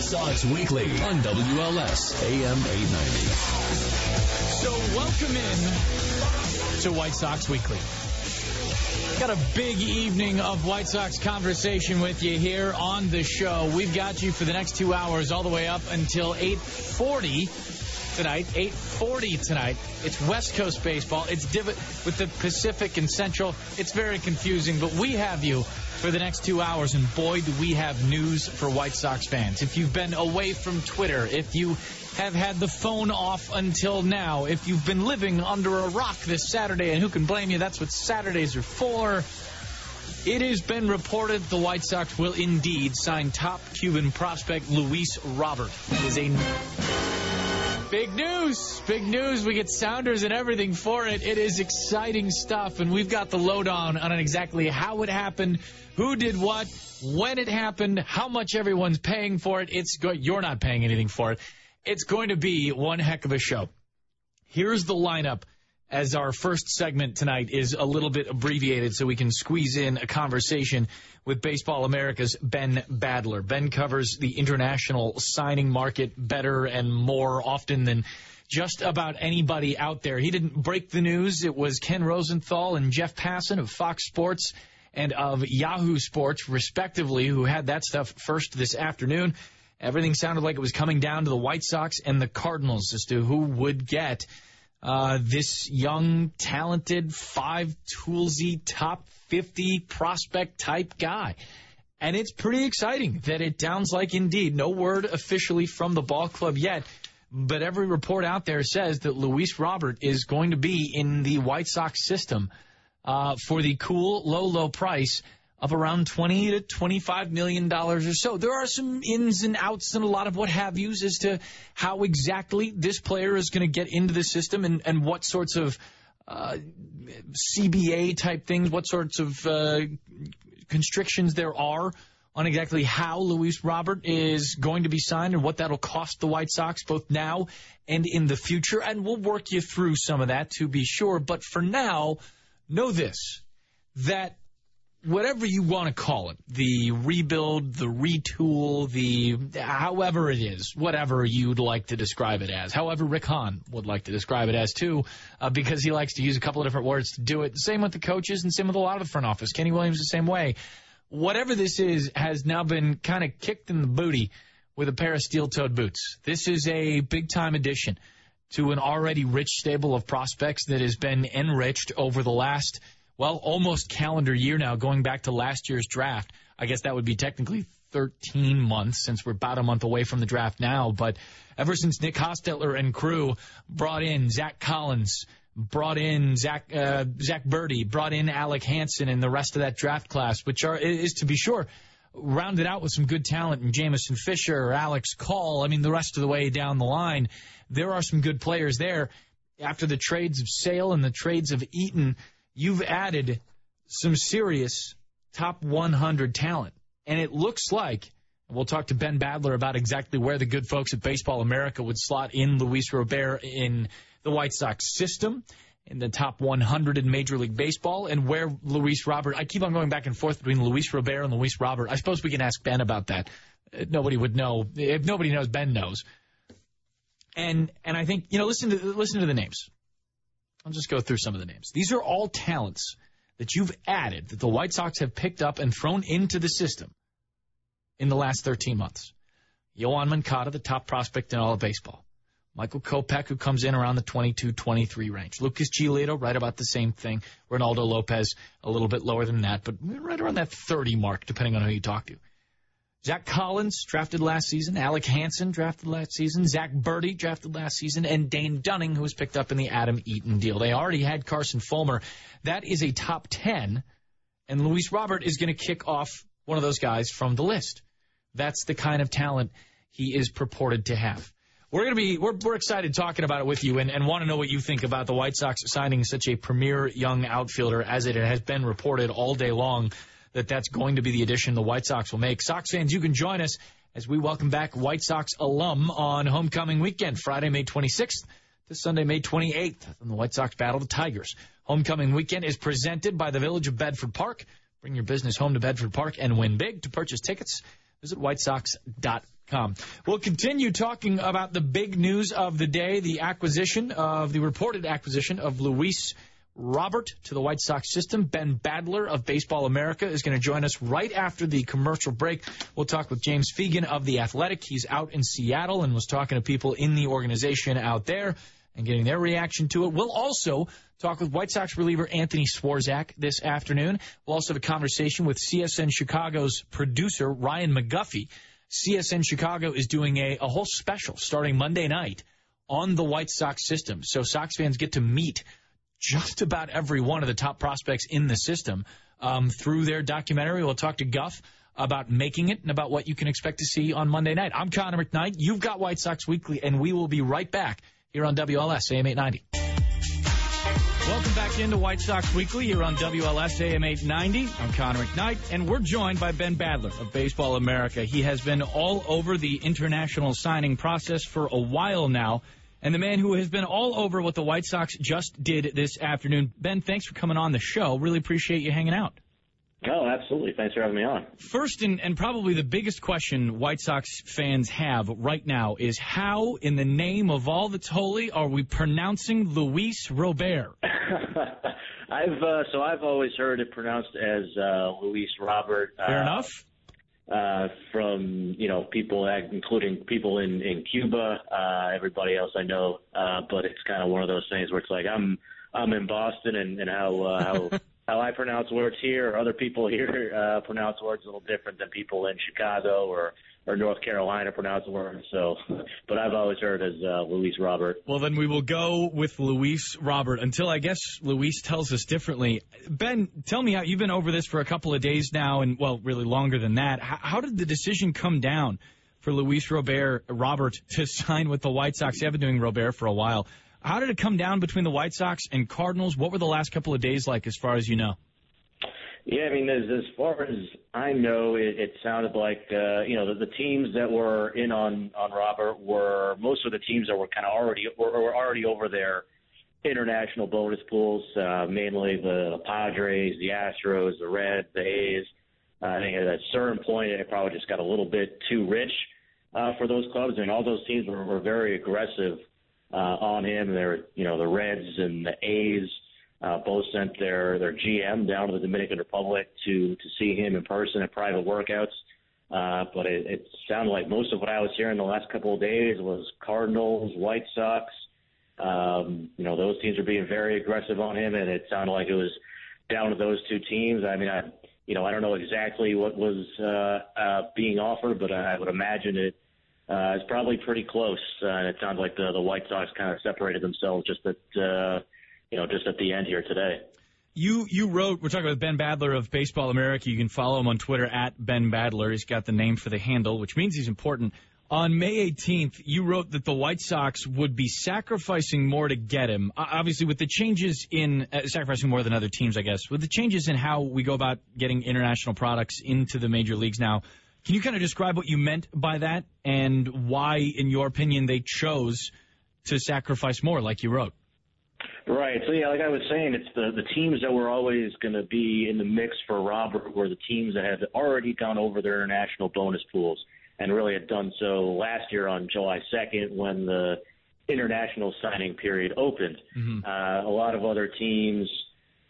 White Sox Weekly on WLS AM 890. So welcome in to White Sox Weekly. Got a big evening of White Sox conversation with you here on the show. We've got you for the next two hours, all the way up until 8:40 tonight. 8:40 tonight. It's West Coast baseball. It's div- with the Pacific and Central. It's very confusing, but we have you for the next two hours, and boy, do we have news for White Sox fans. If you've been away from Twitter, if you have had the phone off until now, if you've been living under a rock this Saturday, and who can blame you? That's what Saturdays are for. It has been reported the White Sox will indeed sign top Cuban prospect Luis Robert. It is a big news. Big news. We get sounders and everything for it. It is exciting stuff, and we've got the lowdown on exactly how it happened, who did what, when it happened, how much everyone's paying for it. It's good. You're not paying anything for it. It's going to be one heck of a show. Here's the lineup as our first segment tonight is a little bit abbreviated so we can squeeze in a conversation with Baseball America's Ben Badler. Ben covers the international signing market better and more often than just about anybody out there. He didn't break the news. It was Ken Rosenthal and Jeff Passan of Fox Sports and of Yahoo Sports, respectively, who had that stuff first this afternoon. Everything sounded like it was coming down to the White Sox and the Cardinals as to who would get uh, this young, talented, five toolsy, top 50 prospect type guy. And it's pretty exciting that it sounds like indeed, no word officially from the ball club yet, but every report out there says that Luis Robert is going to be in the White Sox system uh, for the cool, low, low price of around 20 to 25 million dollars or so. There are some ins and outs and a lot of what have yous as to how exactly this player is going to get into the system and, and what sorts of uh, CBA type things, what sorts of uh, constrictions there are on exactly how Luis Robert is going to be signed and what that'll cost the White Sox both now and in the future. And we'll work you through some of that to be sure. But for now, know this, that whatever you want to call it, the rebuild, the retool, the however it is, whatever you'd like to describe it as, however Rick Hahn would like to describe it as too, uh, because he likes to use a couple of different words to do it. Same with the coaches and same with a lot of the front office. Kenny Williams the same way. Whatever this is has now been kind of kicked in the booty with a pair of steel-toed boots. This is a big-time addition to an already rich stable of prospects that has been enriched over the last well, almost calendar year now, going back to last year's draft. I guess that would be technically 13 months since we're about a month away from the draft now. But ever since Nick Hostetler and crew brought in Zach Collins, brought in Zach uh, Zach Burdi, brought in Alec Hansen and the rest of that draft class, which are is to be sure rounded out with some good talent in Jameson Fisher, Alex Call. I mean, the rest of the way down the line, there are some good players there. After the trades of Sale and the trades of Eaton, you've added some serious top 100 talent. And it looks like, we'll talk to Ben Badler about exactly where the good folks at Baseball America would slot in Luis Robert in the White Sox system, in the top 100 in Major League Baseball, and where Luis Robert, I keep on going back and forth between Luis Robert and Luis Robert. I suppose we can ask Ben about that. Uh, nobody would know. If nobody knows, Ben knows. And, and I think, you know, listen to, listen to the names. I'll just go through some of the names. These are all talents that you've added that the White Sox have picked up and thrown into the system in the last 13 months. Yoan Moncada, the top prospect in all of baseball. Michael Kopech, who comes in around the 22-23 range. Lucas Giolito, right about the same thing. Reynaldo Lopez, a little bit lower than that, but right around that 30 mark, depending on who you talk to. Zach Collins, drafted last season. Alec Hansen, drafted last season. Zach Burdi, drafted last season. And Dane Dunning, who was picked up in the Adam Eaton deal. They already had Carson Fulmer. That is a top 10. And Luis Robert is going to kick off one of those guys from the list. That's the kind of talent he is purported to have. We're going to be, we're, we're excited talking about it with you and, and want to know what you think about the White Sox signing such a premier young outfielder as it has been reported all day long that that's going to be the addition the White Sox will make. Sox fans, you can join us as we welcome back White Sox alum on homecoming weekend, Friday, May 26th to Sunday, May 28th, when the White Sox battle the Tigers. Homecoming weekend is presented by the Village of Bedford Park. Bring your business home to Bedford Park and win big. To purchase tickets, visit whitesox.com. We'll continue talking about the big news of the day, the acquisition of the reported acquisition of Luis Robert to the White Sox system. Ben Badler of Baseball America is going to join us right after the commercial break. We'll talk with James Fegan of The Athletic. He's out in Seattle and was talking to people in the organization out there and getting their reaction to it. We'll also talk with White Sox reliever Anthony Swarzak this afternoon. We'll also have a conversation with CSN Chicago's producer Ryan McGuffey. CSN Chicago is doing a, a whole special starting Monday night on the White Sox system. So Sox fans get to meet just about every one of the top prospects in the system um, through their documentary. We'll talk to Guff about making it and about what you can expect to see on Monday night. I'm Connor McKnight. You've got White Sox Weekly, and we will be right back here on WLS AM 890. Welcome back into White Sox Weekly here on WLS AM 890. I'm Connor McKnight, and we're joined by Ben Badler of Baseball America. He has been all over the international signing process for a while now and the man who has been all over what the White Sox just did this afternoon. Ben, thanks for coming on the show. Really appreciate you hanging out. Oh, absolutely. Thanks for having me on. First, and, and probably the biggest question White Sox fans have right now is how, in the name of all that's holy, are we pronouncing Luis Robert? I've uh, so I've always heard it pronounced as uh, Luis Robert. Fair uh, enough uh, from you know people, including people in in Cuba, uh, everybody else I know. Uh, but it's kind of one of those things where it's like I'm I'm in Boston, and, and how uh, how how I pronounce words here, or other people here uh, pronounce words a little different than people in Chicago or or North Carolina pronounce the word. So, but I've always heard as uh, Luis Robert. Well, then we will go with Luis Robert until I guess Luis tells us differently. Ben, tell me how you've been over this for a couple of days now, and well, really longer than that. How, how did the decision come down for Luis Robert Robert to sign with the White Sox? You have been doing Robert for a while. How did it come down between the White Sox and Cardinals? What were the last couple of days like, as far as you know? Yeah, I mean, as as far as I know, it, it sounded like uh, you know the, the teams that were in on on Robert were most of the teams that were kind of already were, were already over their international bonus pools, uh, mainly the, Padres, the Astros, the Reds, the A's. Uh, I think at a certain point, it probably just got a little bit too rich uh, for those clubs, and all those teams were, were very aggressive uh, on him. They're you know the Reds and the A's uh, both sent their their GM down to the Dominican Republic to to see him in person at private workouts. Uh, but it, it sounded like most of what I was hearing the last couple of days was Cardinals, White Sox. Um, you know, those teams are being very aggressive on him, and it sounded like it was down to those two teams. I mean, I you know I don't know exactly what was uh, uh, being offered, but I would imagine it uh, is probably pretty close. Uh, and it sounds like the the White Sox kind of separated themselves just at uh, you know, just at the end here today. You you wrote. We're talking with Ben Badler of Baseball America. You can follow him on Twitter at Ben Badler. He's got the name for the handle, which means he's important. On May 18th, you wrote that the White Sox would be sacrificing more to get him. Obviously, with the changes in uh, sacrificing more than other teams, I guess, with the changes in how we go about getting international products into the major leagues now, can you kind of describe what you meant by that and why, in your opinion, they chose to sacrifice more, like you wrote? Right. So yeah, like I was saying, it's the the teams that were always going to be in the mix for Robert were the teams that had already gone over their international bonus pools and really had done so last year on July 2nd when the international signing period opened. Mm-hmm. Uh, a lot of other teams,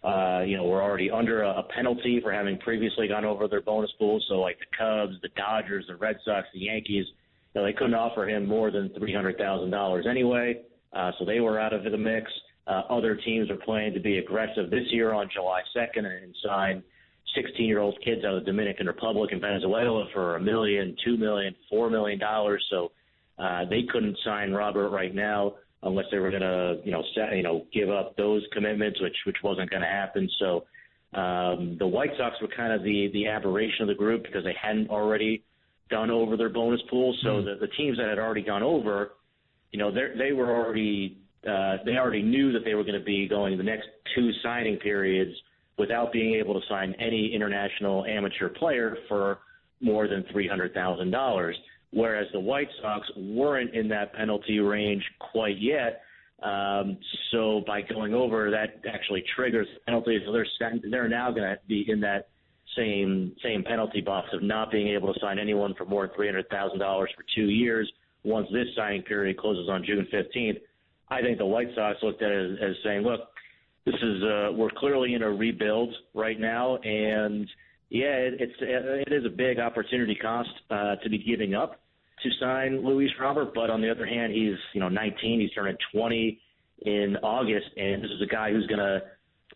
uh, you know, were already under a, a penalty for having previously gone over their bonus pools. So like the Cubs, the Dodgers, the Red Sox, the Yankees, you know, they couldn't offer him more than three hundred thousand dollars anyway. Uh, so they were out of the mix. Uh, other teams are planning to be aggressive this year on July 2nd and sign 16 year old kids out of the Dominican Republic and Venezuela for a million, two million, four million dollars. So uh, they couldn't sign Robert right now unless they were going to, you know, set, you know, give up those commitments, which which wasn't going to happen. So um, the White Sox were kind of the the aberration of the group because they hadn't already gone over their bonus pool. So mm-hmm. the, the teams that had already gone over, you know, they they were already uh, they already knew that they were going to be going the next two signing periods without being able to sign any international amateur player for more than $300,000. Whereas the White Sox weren't in that penalty range quite yet. Um, so by going over, that actually triggers penalties. So they're they're now going to be in that same same penalty box of not being able to sign anyone for more than three hundred thousand dollars for two years once this signing period closes on June fifteenth. I think the White Sox looked at it as, as saying, look, this is uh, we're clearly in a rebuild right now, and yeah, it, it's it is a big opportunity cost uh, to be giving up to sign Luis Robert, but on the other hand, he's you know 19, he's turning 20 in August, and this is a guy who's going to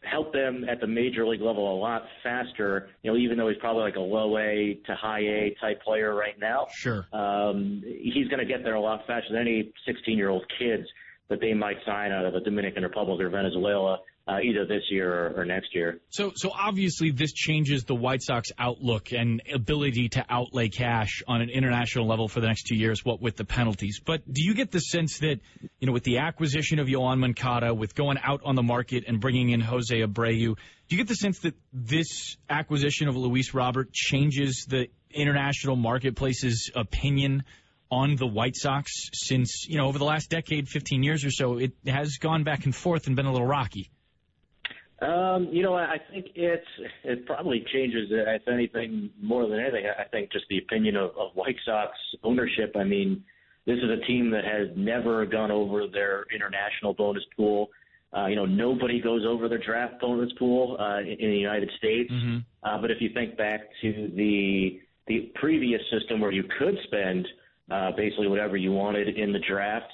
help them at the major league level a lot faster. You know, even though he's probably like a low A to high A type player right now. Sure. Um, he's going to get there a lot faster than any 16 year old kids that they might sign out of the Dominican Republic or Venezuela uh, either this year or, or, next year. So, so obviously this changes the White Sox outlook and ability to outlay cash on an international level for the next two years. What with the penalties, but do you get the sense that you know with the acquisition of Yoan Moncada, with going out on the market and bringing in Jose Abreu, do you get the sense that this acquisition of Luis Robert changes the international marketplace's opinion? On the White Sox since, you know, over the last decade, 15 years or so, it has gone back and forth and been a little rocky. Um, you know, I think it's it probably changes if anything more than anything. I think just the opinion of, of White Sox ownership. I mean, this is a team that has never gone over their international bonus pool. Uh, you know, nobody goes over their draft bonus pool uh, in, in the United States. Mm-hmm. Uh, but if you think back to the the previous system where you could spend uh, basically whatever you wanted in the draft,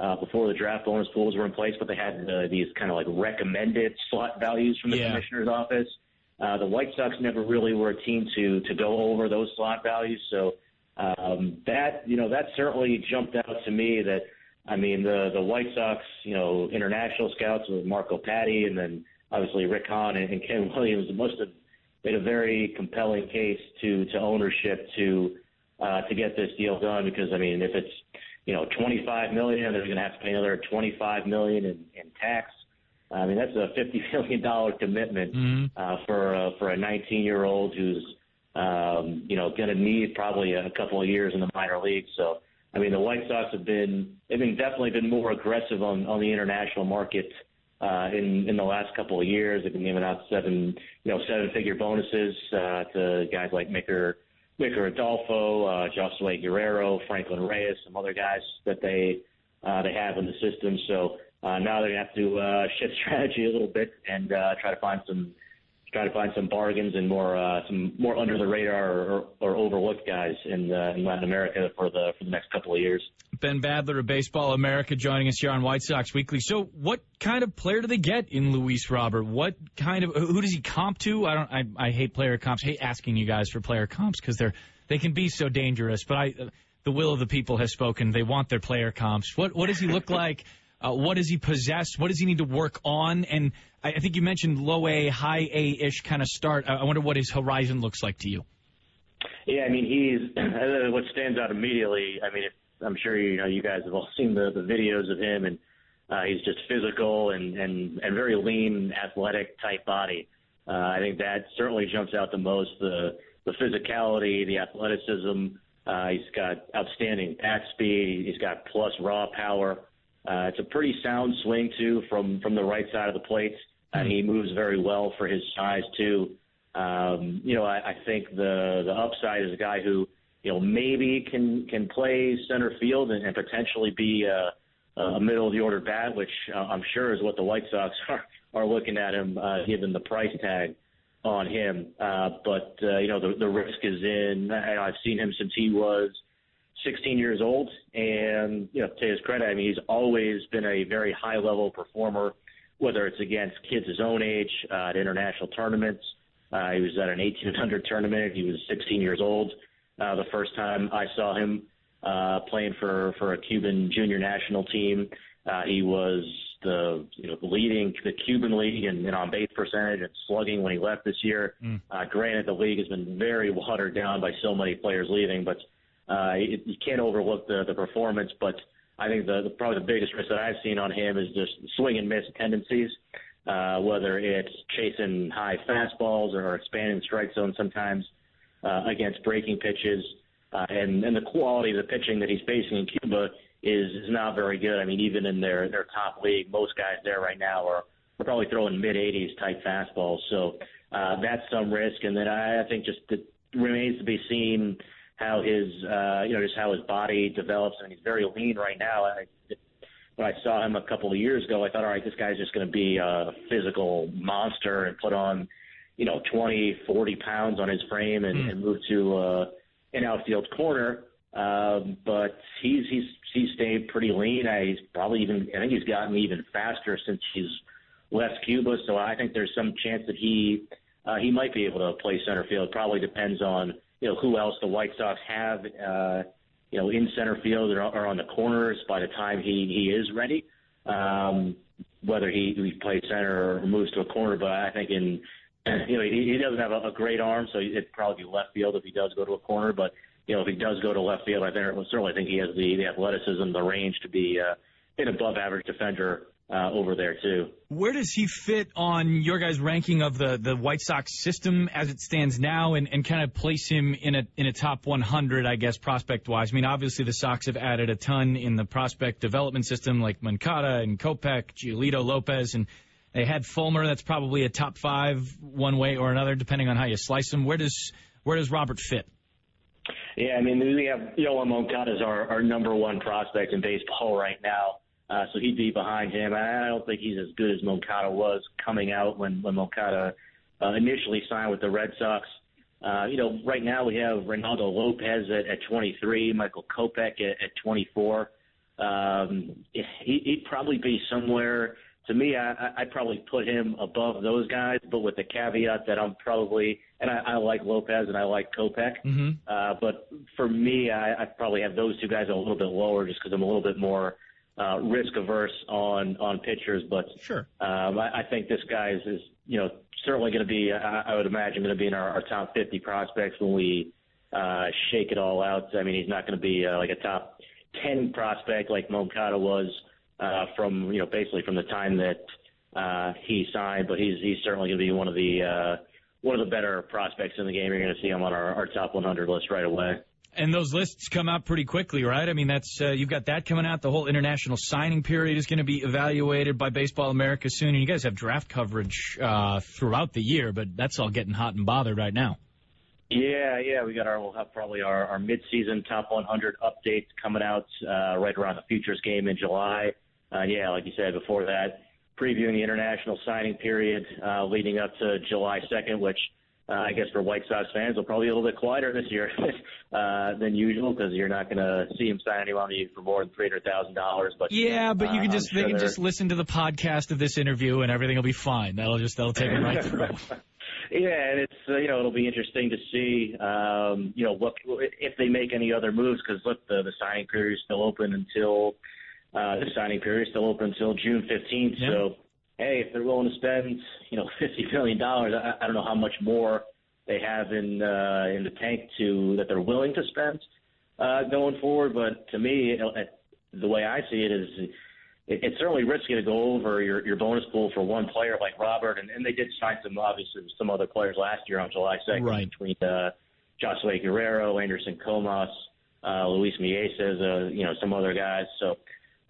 uh, before the draft bonus pools were in place, but they had uh, these kind of like recommended slot values from the yeah. commissioner's office. Uh, the White Sox never really were a team to to go over those slot values, so um, that you know that certainly jumped out to me. That I mean the the White Sox, you know, international scouts with Marco Paddy, and then obviously Rick Hahn and, and Ken Williams must have made a very compelling case to to ownership to uh, to get this deal done because I mean if it's you know, 25 million. They're going to have to pay another 25 million in, in tax. I mean, that's a 50 million dollar commitment mm-hmm. uh, for uh, for a 19 year old who's um, you know going to need probably a couple of years in the minor leagues. So, I mean, the White Sox have been they've been definitely been more aggressive on on the international market. Uh, in in the last couple of years, they've been giving out seven, you know, seven figure bonuses uh, to guys like Micker Micker Adolfo, uh, Josue Guerrero, Franklin Reyes, some other guys that they uh, they have in the system. So uh, now they're gonna have to uh, shift strategy a little bit and uh, try to find some try to find some bargains and more uh, some more under the radar or, or overlooked guys in, uh, in Latin America for the for the next couple of years. Ben Badler of Baseball America joining us here on White Sox Weekly. So, what kind of player do they get in Luis Robert? What kind of who does he comp to? I don't. I, I hate player comps. I Hate asking you guys for player comps because they're they can be so dangerous. But I, the will of the people has spoken. They want their player comps. What what does he look like? Uh, what does he possess? What does he need to work on? And I, I think you mentioned low A, high A ish kind of start. I, I wonder what his horizon looks like to you. Yeah, I mean, he's what stands out immediately. I mean, if I'm sure you know you guys have all seen the the videos of him, and uh, he's just physical and and and very lean, athletic type body. Uh, I think that certainly jumps out the most. The the physicality, the athleticism. Uh, he's got outstanding bat speed. He's got plus raw power. Uh, it's a pretty sound swing too from from the right side of the plate, and he moves very well for his size too. Um, you know, I, I think the the upside is a guy who you know, maybe can can play center field and, and potentially be a, a middle of the order bat, which uh, I'm sure is what the White Sox are are looking at him, uh, given the price tag on him. Uh, but uh, you know, the the risk is in. I, I've seen him since he was 16 years old, and you know, to his credit, I mean, he's always been a very high level performer, whether it's against kids his own age uh, at international tournaments. Uh, he was at an 1800 tournament. He was 16 years old uh, the first time I saw him uh, playing for for a Cuban junior national team. Uh, he was the you know the leading the Cuban league in, in on base percentage and slugging when he left this year. Mm. Uh, granted, the league has been very watered down by so many players leaving, but uh, you, you can't overlook the the performance. But I think the, the probably the biggest risk that I've seen on him is just swing and miss tendencies. Uh, whether it's chasing high fastballs or expanding strike zone sometimes uh, against breaking pitches, uh, and and the quality of the pitching that he's facing in Cuba is is not very good. I mean, even in their their top league, most guys there right now are, are probably throwing mid 80s type fastballs. So uh, that's some risk. And then I, I think just it remains to be seen how his, uh, you know, just how his body develops. I mean, he's very lean right now. I, when I saw him a couple of years ago, I thought, all right, this guy's just going to be a physical monster and put on, you know, 20, 40 pounds on his frame and, mm. and move to uh, an outfield corner. Um, but he's he's he's stayed pretty lean. I, he's probably even I think he's gotten even faster since he's left Cuba. So I think there's some chance that he uh, he might be able to play center field. Probably depends on you know who else the White Sox have. Uh, you know, in center field or, or on the corners by the time he he is ready. Um, whether he, he plays center or moves to a corner, but I think in you know he, he doesn't have a, a great arm, so it'd probably be left field if he does go to a corner. But you know if he does go to left field, I think certainly think he has the the athleticism, the range to be uh, an above average defender uh, over there too. Where does he fit on your guys' ranking of the, the White Sox system as it stands now, and, and kind of place him in a in a top 100, I guess, prospect wise? I mean, obviously the Sox have added a ton in the prospect development system, like Moncada and Kopech, Giolito Lopez, and they had Fulmer. That's probably a top five one way or another, depending on how you slice them. Where does where does Robert fit? Yeah, I mean, we have Yoan Moncada as our, our number one prospect in baseball right now. Uh, so he'd be behind him. I don't think he's as good as Moncada was coming out when, when Moncada uh, initially signed with the Red Sox. Uh, you know, right now we have Reynaldo Lopez at, at 23, Michael Kopech at, at 24. Um, he, he'd probably be somewhere. To me, I, I'd probably put him above those guys, but with the caveat that I'm probably, and I, I like Lopez and I like Kopech, mm-hmm. uh, but for me, I, I'd probably have those two guys a little bit lower just because I'm a little bit more uh, risk averse on on pitchers, but sure. Um, I, I think this guy is, is you know certainly going to be I, I would imagine going to be in our, our top 50 prospects when we uh, shake it all out. I mean, he's not going to be uh, like a top 10 prospect like Moncada was uh, from you know basically from the time that uh, he signed, but he's he's certainly going to be one of the uh, one of the better prospects in the game. You're going to see him on our, our top 100 list right away. And those lists come out pretty quickly, right? I mean, that's uh, you've got that coming out. The whole international signing period is going to be evaluated by Baseball America soon, and you guys have draft coverage uh, throughout the year, but that's all getting hot and bothered right now. Yeah, yeah, we got our we'll have probably our, our mid-season top 100 updates coming out uh, right around the futures game in July. Uh, yeah, like you said before that, previewing the international signing period uh, leading up to July 2nd, which uh, I guess for White Sox fans, will probably be a little bit quieter this year uh, than usual because you're not going to see him sign anyone for more than three hundred thousand dollars. But yeah, but you can uh, just sure they can just listen to the podcast of this interview and everything will be fine. That'll just that'll take them right through. Yeah, and it's uh, you know it'll be interesting to see um, you know what if they make any other moves because look the the signing period is still open until uh, the signing period is still open until June fifteenth. Yeah. So hey, if they're willing to spend, you know, fifty million dollars, I, I don't know how much more they have in uh, in the tank to that they're willing to spend uh, going forward. But to me, the way I see it is, it, it's certainly risky to go over your your bonus pool for one player like Robert, and, and they did sign some obviously some other players last year on July second right. between uh, Josue Guerrero, Anderson Comas, uh, Luis Mieses, uh, you know, some other guys. So.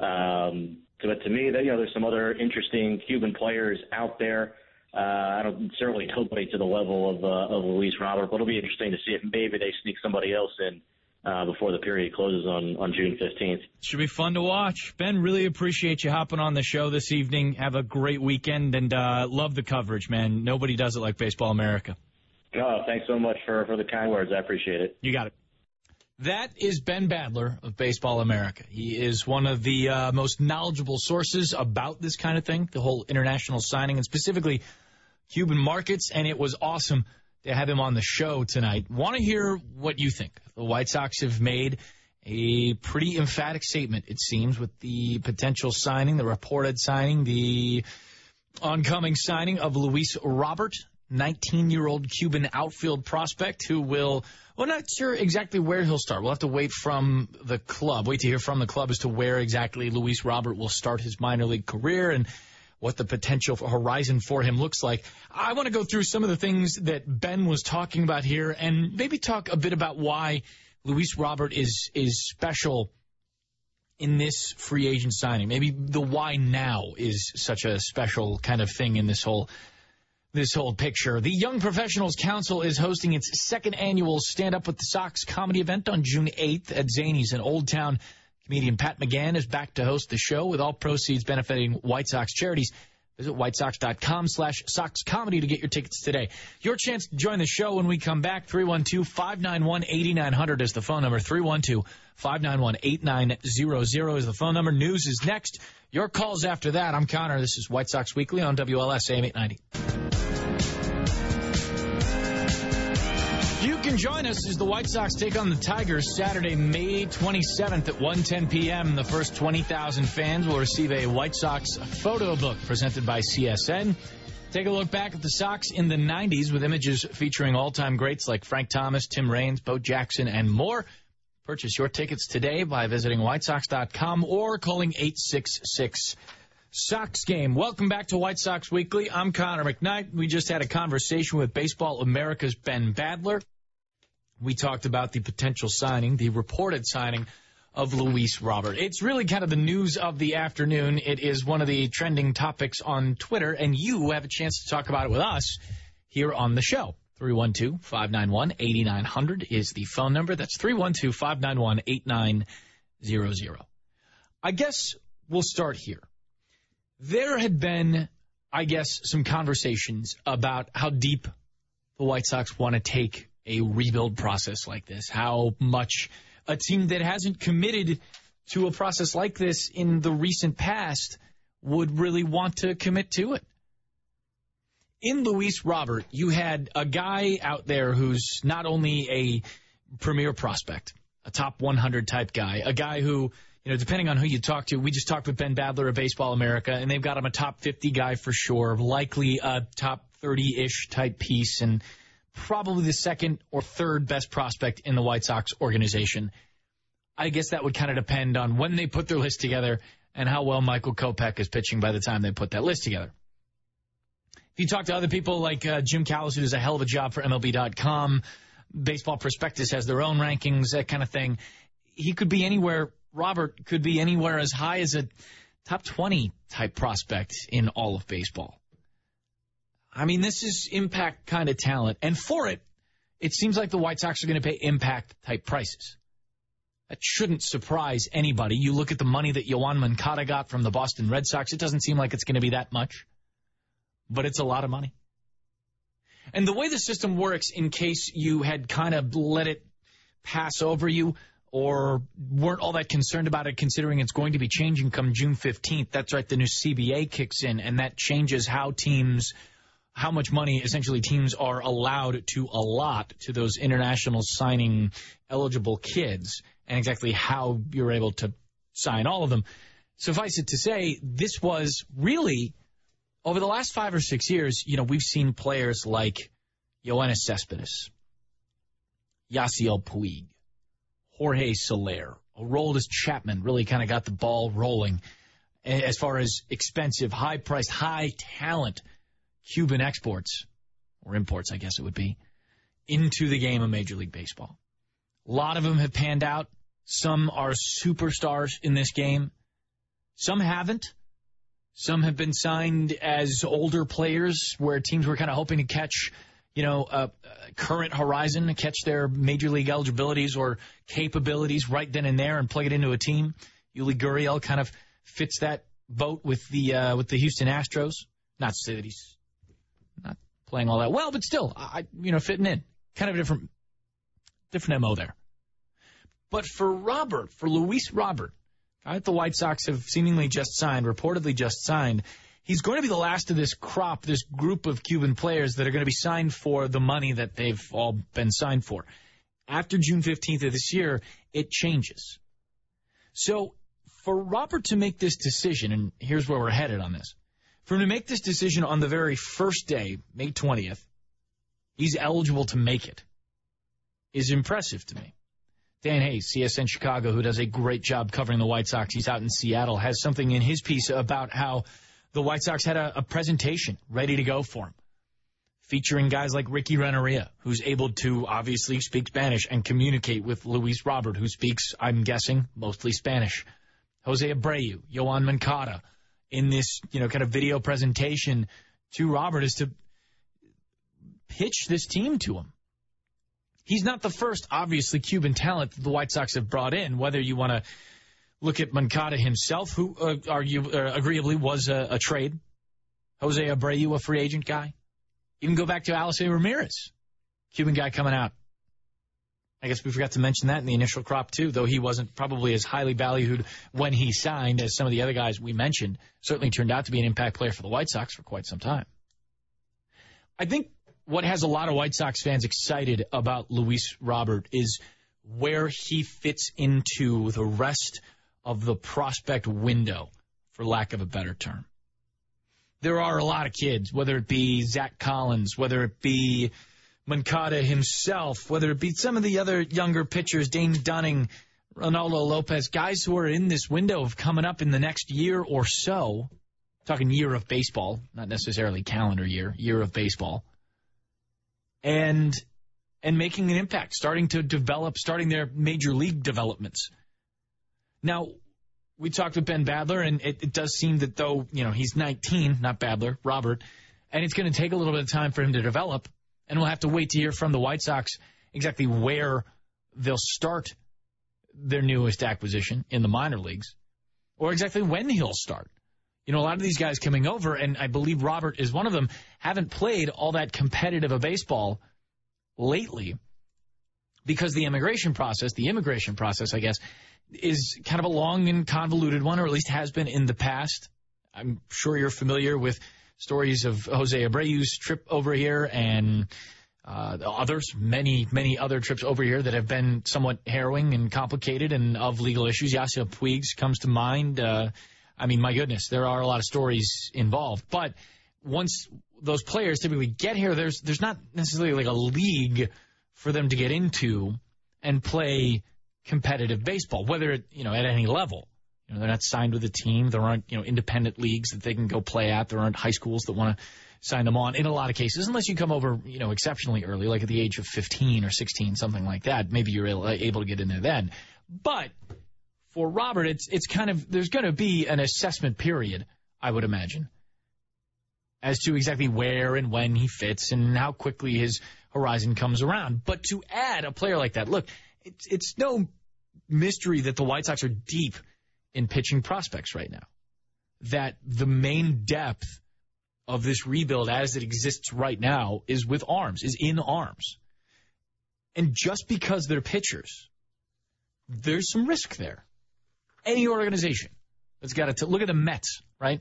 Um, but to me, you know, there's some other interesting Cuban players out there. Uh, I don't certainly nobody to the level of uh, of Luis Robert, but it'll be interesting to see if maybe they sneak somebody else in uh, before the period closes on on June 15th. Should be fun to watch. Ben, really appreciate you hopping on the show this evening. Have a great weekend and uh, love the coverage, man. Nobody does it like Baseball America. Oh, thanks so much for for the kind words. I appreciate it. You got it. That is Ben Badler of Baseball America. He is one of the uh, most knowledgeable sources about this kind of thing, the whole international signing and specifically Cuban markets. And it was awesome to have him on the show tonight. Want to hear what you think? The White Sox have made a pretty emphatic statement, it seems, with the potential signing, the reported signing, the oncoming signing of Luis Robert, 19 year old Cuban outfield prospect who will well, not sure exactly where he'll start. We'll have to wait from the club, wait to hear from the club as to where exactly Luis Robert will start his minor league career and what the potential horizon for him looks like. I want to go through some of the things that Ben was talking about here and maybe talk a bit about why Luis Robert is is special in this free agent signing. Maybe the why now is such a special kind of thing in this whole this whole picture. The Young Professionals Council is hosting its second annual Stand Up with the Sox comedy event on June 8th at Zanies in Old Town. Comedian Pat McGann is back to host the show with all proceeds benefiting White Sox charities. Visit whitesox.com slash Sox Comedy to get your tickets today. Your chance to join the show when we come back. 312-591-8900 is the phone number. 312-591-8900 is the phone number. News is next. Your calls after that. I'm Connor. This is White Sox Weekly on WLS AM 890. Join us as the White Sox take on the Tigers Saturday, May 27th at 1:10 p.m. The first 20,000 fans will receive a White Sox photo book presented by CSN. Take a look back at the Sox in the 90s with images featuring all-time greats like Frank Thomas, Tim Raines, Bo Jackson, and more. Purchase your tickets today by visiting whitesox.com or calling 866 Sox Game. Welcome back to White Sox Weekly. I'm Connor McKnight. We just had a conversation with Baseball America's Ben Badler. We talked about the potential signing, the reported signing of Luis Robert. It's really kind of the news of the afternoon. It is one of the trending topics on Twitter, and you have a chance to talk about it with us here on the show. 312 591 8900 is the phone number. That's 312 591 8900. I guess we'll start here. There had been, I guess, some conversations about how deep the White Sox want to take a rebuild process like this, how much a team that hasn't committed to a process like this in the recent past would really want to commit to it? In Luis Robert, you had a guy out there who's not only a premier prospect, a top 100 type guy, a guy who, you know, depending on who you talk to, we just talked with Ben Badler of Baseball America, and they've got him a top 50 guy for sure, likely a top 30 ish type piece, and probably the second or third best prospect in the White Sox organization. I guess that would kind of depend on when they put their list together and how well Michael Kopech is pitching by the time they put that list together. If you talk to other people like uh, Jim Callis, who does a hell of a job for MLB.com, Baseball Prospectus has their own rankings, that kind of thing. He could be anywhere. Robert could be anywhere as high as a top 20 type prospect in all of baseball. I mean, this is impact kind of talent. And for it, it seems like the White Sox are going to pay impact type prices. That shouldn't surprise anybody. You look at the money that Yoan Moncada got from the Boston Red Sox, it doesn't seem like it's going to be that much but it's a lot of money. And the way the system works, in case you had kind of let it pass over you or weren't all that concerned about it, considering it's going to be changing come June 15th, that's right, the new CBA kicks in, and that changes how teams, how much money essentially teams are allowed to allot to those international signing eligible kids, and exactly how you're able to sign all of them. Suffice it to say, this was really over the last five or six years, you know, we've seen players like Yoenis Cespedes, Yasiel Puig, Jorge Soler, Aroldis Chapman really kind of got the ball rolling as far as expensive, high priced, high talent Cuban exports or imports, I guess it would be, into the game of Major League Baseball. A lot of them have panned out. Some are superstars in this game. Some haven't. Some have been signed as older players where teams were kind of hoping to catch, you know, a, current horizon, catch their major league eligibilities or capabilities right then and there and plug it into a team. Yuli Gurriel kind of fits that boat with the uh, with the Houston Astros. Not to say that he's not playing all that well, but still, I you know fitting in. Kind of a different different mo there. But for Robert, for Luis Robert, guy that the White Sox have seemingly just signed, reportedly just signed. He's going to be the last of this crop, this group of Cuban players that are going to be signed for the money that they've all been signed for. After June 15th of this year, it changes. So for Robert to make this decision, and here's where we're headed on this, for him to make this decision on the very first day, May 20th, he's eligible to make it, is impressive to me. Dan Hayes, CSN Chicago, who does a great job covering the White Sox. He's out in Seattle, has something in his piece about how the White Sox had a, a presentation ready to go for him, featuring guys like Ricky Renteria, who's able to obviously speak Spanish and communicate with Luis Robert, who speaks, I'm guessing, mostly Spanish. Jose Abreu, Yoan Moncada, in this, you know, kind of video presentation to Robert is to pitch this team to him. He's not the first, obviously, Cuban talent that the White Sox have brought in, whether you want to look at Moncada himself, who uh, argue, uh, agreeably was a, a, trade. Jose Abreu, a free agent guy. Even go back to Alexei Ramirez, Cuban guy coming out. I guess we forgot to mention that in the initial crop too, though he wasn't probably as highly valued when he signed as some of the other guys we mentioned. Certainly turned out to be an impact player for the White Sox for quite some time. I think what has a lot of White Sox fans excited about Luis Robert is where he fits into the rest of the prospect window, for lack of a better term. There are a lot of kids, whether it be Zach Collins, whether it be Moncada himself, whether it be some of the other younger pitchers, Dane Dunning, Reynaldo Lopez, guys who are in this window of coming up in the next year or so, talking year of baseball, not necessarily calendar year, year of baseball, and and making an impact, starting to develop, starting their major league developments. Now, we talked with Ben Badler, and it, it does seem that though, you know, he's 19, not Badler, Robert, and it's going to take a little bit of time for him to develop, and we'll have to wait to hear from the White Sox exactly where they'll start their newest acquisition in the minor leagues, or exactly when he'll start. You know, a lot of these guys coming over, and I believe Robert is one of them, haven't played all that competitive a baseball lately because the immigration process, the immigration process, I guess, is kind of a long and convoluted one, or at least has been in the past. I'm sure you're familiar with stories of Jose Abreu's trip over here and uh, others, many, many other trips over here that have been somewhat harrowing and complicated and of legal issues. Yasiel Puig comes to mind. Uh, I mean, my goodness, there are a lot of stories involved. But once those players typically get here, there's there's not necessarily like a league for them to get into and play competitive baseball, whether it, you know at any level. You know, they're not signed with a team. There aren't you know independent leagues that they can go play at. There aren't high schools that want to sign them on in a lot of cases, unless you come over you know exceptionally early, like at the age of 15 or 16, something like that. Maybe you're uh, able to get in there then. But for Robert, it's it's kind of there's going to be an assessment period, I would imagine, as to exactly where and when he fits and how quickly his horizon comes around. But to add a player like that, look, it's it's no mystery that the White Sox are deep in pitching prospects right now. That the main depth of this rebuild as it exists right now is with arms, is in arms. And just because they're pitchers, there's some risk there any organization that's got to look at the Mets, right?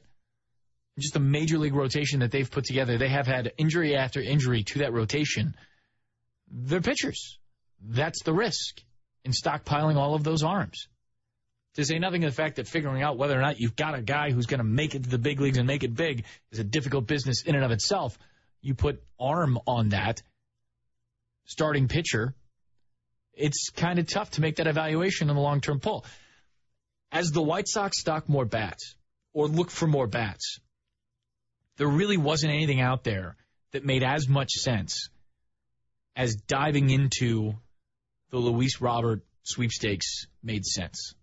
Just a major league rotation that they've put together. They have had injury after injury to that rotation. They're pitchers. That's the risk in stockpiling all of those arms. To say nothing of the fact that figuring out whether or not you've got a guy who's going to make it to the big leagues and make it big is a difficult business in and of itself. You put arm on that, starting pitcher, it's kind of tough to make that evaluation in the long term pull as the White Sox stock more bats or look for more bats, there really wasn't anything out there that made as much sense as diving into the Luis Robert sweepstakes made sense.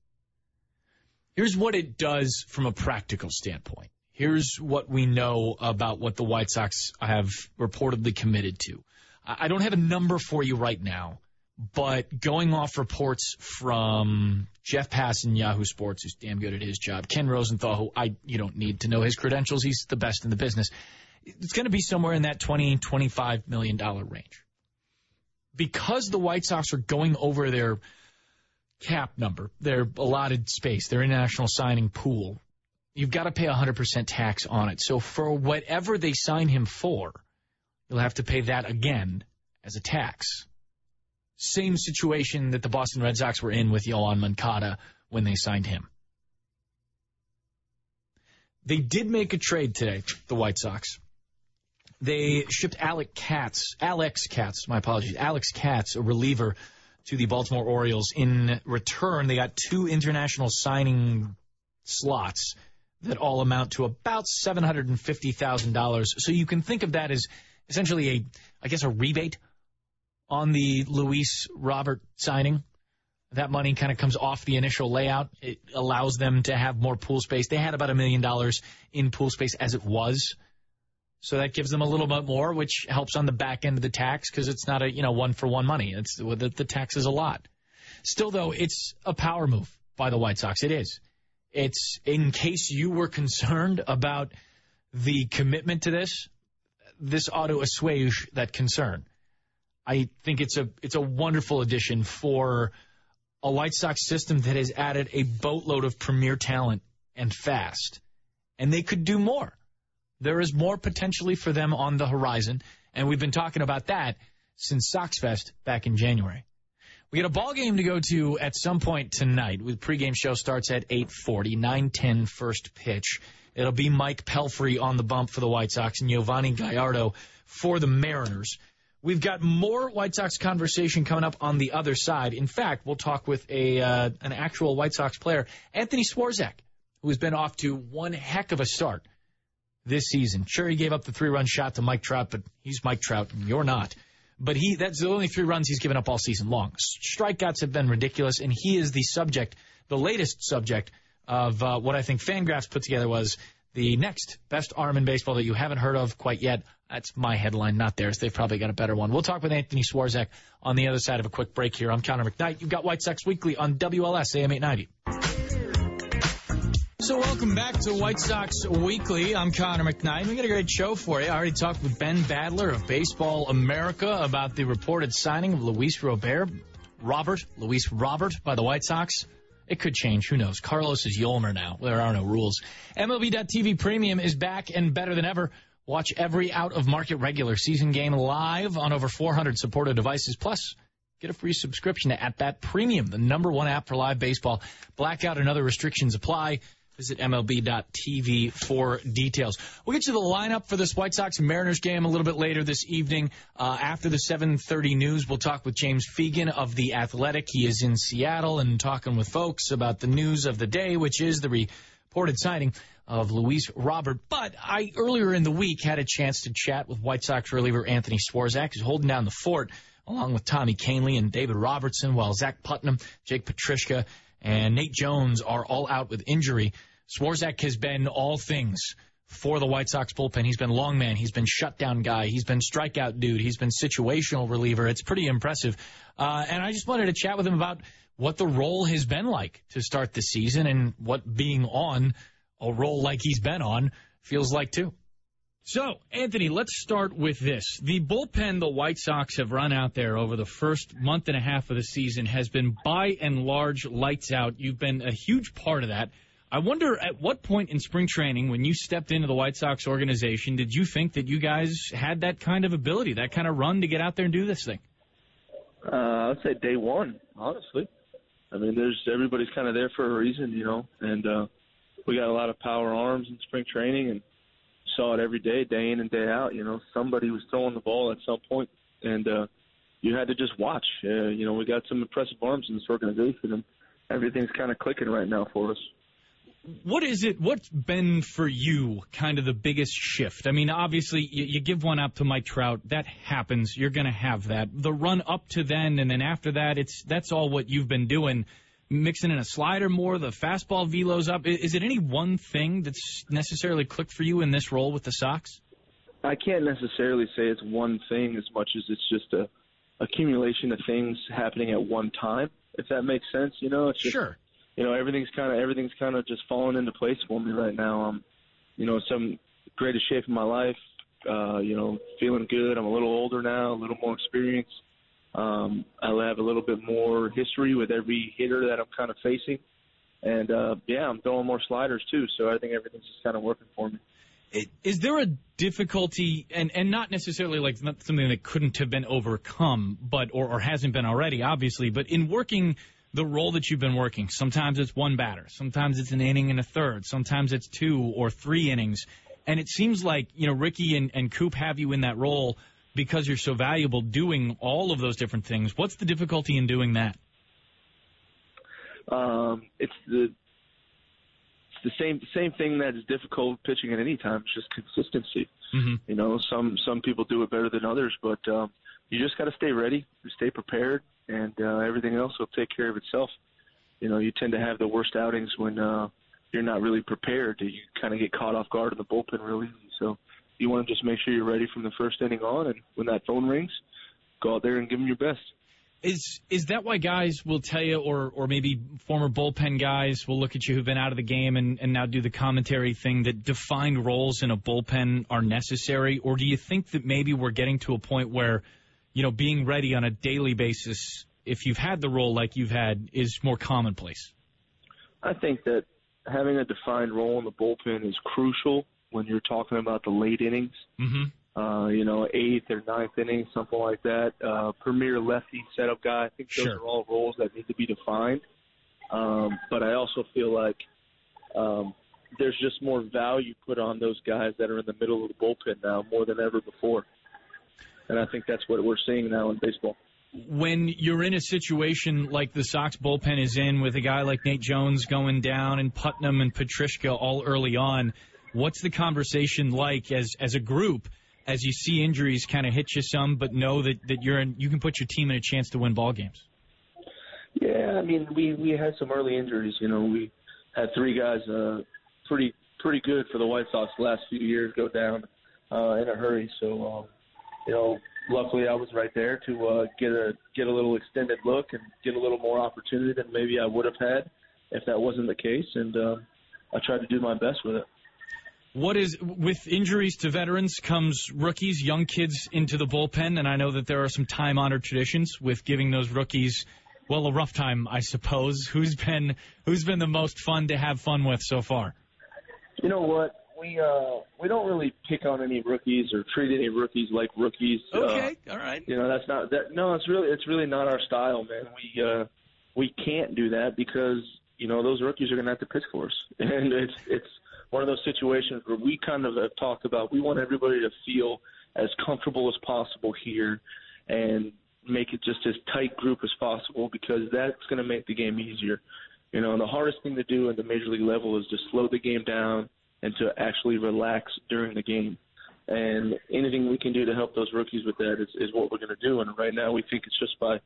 Here's what it does from a practical standpoint. Here's what we know about what the White Sox have reportedly committed to. I don't have a number for you right now, but going off reports from Jeff Passan, Yahoo Sports, who's damn good at his job, Ken Rosenthal, who I you don't need to know his credentials, he's the best in the business. It's going to be somewhere in that 20, 25 million dollar range. Because the White Sox are going over their cap number, their allotted space, their international signing pool, you've got to pay 100% tax on it. So for whatever they sign him for, you'll have to pay that again as a tax. Same situation that the Boston Red Sox were in with Yoan Moncada when they signed him. They did make a trade today, the White Sox. They shipped Alec Katz, Alex Katz, my apologies, Alex Katz, a reliever, to the Baltimore Orioles. In return, they got two international signing slots that all amount to about $750,000. So you can think of that as essentially a, I guess, a rebate on the Luis Robert signing. That money kind of comes off the initial layout. It allows them to have more pool space. They had about a million dollars in pool space as it was. So that gives them a little bit more, which helps on the back end of the tax because it's not a, you know, one for one money. It's the, the tax is a lot. Still though, it's a power move by the White Sox. It is. It's in case you were concerned about the commitment to this, this ought to assuage that concern. I think it's a it's a wonderful addition for a White Sox system that has added a boatload of premier talent and fast. And they could do more. There is more potentially for them on the horizon, and we've been talking about that since Soxfest back in January. We got a ball game to go to at some point tonight. The pregame show starts at 8:40, 9:10 first pitch. It'll be Mike Pelfrey on the bump for the White Sox and Yovani Gallardo for the Mariners. We've got more White Sox conversation coming up on the other side. In fact, we'll talk with a uh, an actual White Sox player, Anthony Swarzak, who's been off to one heck of a start this season. Sure, he gave up the three run shot to Mike Trout, but he's Mike Trout, and you're not. But he that's the only three runs he's given up all season long. Strikeouts have been ridiculous, and he is the subject, the latest subject of uh, what I think Fangraphs put together was the next best arm in baseball that you haven't heard of quite yet. That's my headline, not theirs. They've probably got a better one. We'll talk with Anthony Swarzak on the other side of a quick break here. I'm Connor McKnight. You've got White Sox Weekly on WLS AM 890. So welcome back to White Sox Weekly. I'm Connor McKnight. We got a great show for you. I already talked with Ben Badler of Baseball America about the reported signing of Luis Robert, Robert, Luis Robert by the White Sox. It could change. Who knows? Carlos is Yolmer now. There are no rules. MLB.TV Premium is back and better than ever. Watch every out of market regular season game live on over 400 supported devices. Plus, get a free subscription to At Bat Premium, the number one app for live baseball. Blackout and other restrictions apply. Visit MLB.tv for details. We'll get you the lineup for this White Sox Mariners game a little bit later this evening. Uh, after the 7:30 news, we'll talk with James Fegan of the Athletic. He is in Seattle and talking with folks about the news of the day, which is the reported signing of Luis Robert. But I earlier in the week had a chance to chat with White Sox reliever Anthony Swarzak, who's holding down the fort along with Tommy Kahnle and David Robertson, while Zach Putnam, Jake Petricka and Nate Jones are all out with injury. Swarzak has been all things for the White Sox bullpen. He's been long man. He's been shutdown guy. He's been strikeout dude. He's been situational reliever. It's pretty impressive. Uh, and I just wanted to chat with him about what the role has been like to start the season and what being on a role like he's been on feels like too. So, Anthony, let's start with this. The bullpen the White Sox have run out there over the first month and a half of the season has been by and large lights out. You've been a huge part of that. I wonder at what point in spring training, when you stepped into the White Sox organization, did you think that you guys had that kind of ability, that kind of run to get out there and do this thing? Uh, I'd say day one, honestly. I mean, there's everybody's kind of there for a reason, you know, and uh, we got a lot of power arms in spring training, and saw it every day, day in and day out. You know, somebody was throwing the ball at some point, and uh, you had to just watch. Uh, you know, we got some impressive arms in this organization, and everything's kind of clicking right now for us. What is it? What's been for you kind of the biggest shift? I mean, obviously, you, you give one up to Mike Trout. That happens. You're going to have that. The run up to then, and then after that, it's that's all what you've been doing mixing in a slider more, the fastball velo's up. Is it any one thing that's necessarily clicked for you in this role with the Sox? I can't necessarily say it's one thing as much as it's just a accumulation of things happening at one time. If that makes sense, you know, it's just, sure. You know, everything's kind of everything's kind of just falling into place for me right now. I'm, you know, some greatest shape of my life. Uh, you know, feeling good. I'm a little older now, a little more experienced. Um, I'll have a little bit more history with every hitter that I'm kind of facing. And uh, yeah, I'm throwing more sliders too, so I think everything's just kind of working for me. Is there a difficulty, and, and not necessarily like not something that couldn't have been overcome, but or, or hasn't been already, obviously, but in working the role that you've been working, sometimes it's one batter, sometimes it's an inning and a third, sometimes it's two or three innings, and it seems like you know Ricky and, and Coop have you in that role because you're so valuable doing all of those different things. What's the difficulty in doing that? Um, it's the it's the same same thing that is difficult pitching at any time. It's just consistency. Mm-hmm. You know, some some people do it better than others, but um, you just got to stay ready, stay prepared, and uh, everything else will take care of itself. You know, you tend to have the worst outings when uh, you're not really prepared. You kind of get caught off guard in the bullpen really easy. So you want to just make sure you're ready from the first inning on, and when that phone rings, go out there and give them your best. Is is that why guys will tell you, or or maybe former bullpen guys will look at you who've been out of the game and, and now do the commentary thing that defined roles in a bullpen are necessary, or do you think that maybe we're getting to a point where, you know, being ready on a daily basis, if you've had the role like you've had, is more commonplace? I think that having a defined role in the bullpen is crucial when you're talking about the late innings. Mm-hmm. Uh, you know, eighth or ninth inning, something like that. Uh, premier lefty setup guy. I think those Sure. are all roles that need to be defined. Um, but I also feel like um, there's just more value put on those guys that are in the middle of the bullpen now more than ever before. And I think that's what we're seeing now in baseball. when you're in a situation like the Sox bullpen is in with a guy like Nate Jones going down and Putnam and Petricka all early on, what's the conversation like as as a group as you see injuries kind of hit you some, but know that, that you're in, you can put your team in a chance to win ball games? Yeah, I mean, we we had some early injuries. You know, we had three guys uh, pretty pretty good for the White Sox the last few years go down uh, in a hurry. So, um, you know, luckily I was right there to uh, get a get a little extended look and get a little more opportunity than maybe I would have had if that wasn't the case. And uh, I tried to do my best with it. What is with injuries to veterans comes rookies, young kids into the bullpen, and I know that there are some time honored traditions with giving those rookies well a rough time, I suppose. Who's been who's been the most fun to have fun with so far? You know what? We uh, we don't really pick on any rookies or treat any rookies like rookies. Uh, all right. You know, that's not that. No, it's really it's really not our style, man. We uh, we can't do that because you know those rookies are going to have to pitch for us, and it's it's one of those situations where we kind of have talked about. We want everybody to feel as comfortable as possible here, and make it just as tight group as possible because that's going to make the game easier. You know, and the hardest thing to do at the major league level is to slow the game down and to actually relax during the game. And anything we can do to help those rookies with that is, is what we're going to do. And right now, we think it's just by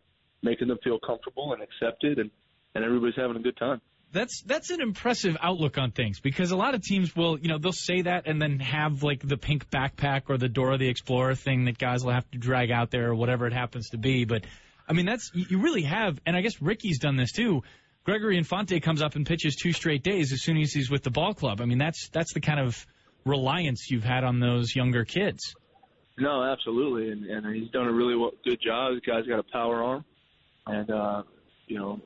making them feel comfortable and accepted, and and everybody's having a good time. That's that's an impressive outlook on things because a lot of teams will, you know, they'll say that and then have like the pink backpack or the Dora the Explorer thing that guys will have to drag out there or whatever it happens to be. But I mean, that's you really have, and I guess Ricky's done this too. Gregory Infante comes up and pitches two straight days as soon as he's with the ball club. I mean, that's that's the kind of reliance you've had on those younger kids. No, absolutely, and, and he's done a really good job. The guy's got a power arm, and uh, you know,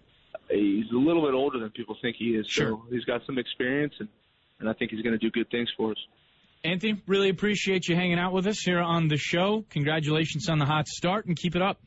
he's a little bit older than people think he is. Sure. So he's got some experience, and and I think he's going to do good things for us. Anthony, really appreciate you hanging out with us here on the show. Congratulations on the hot start and keep it up.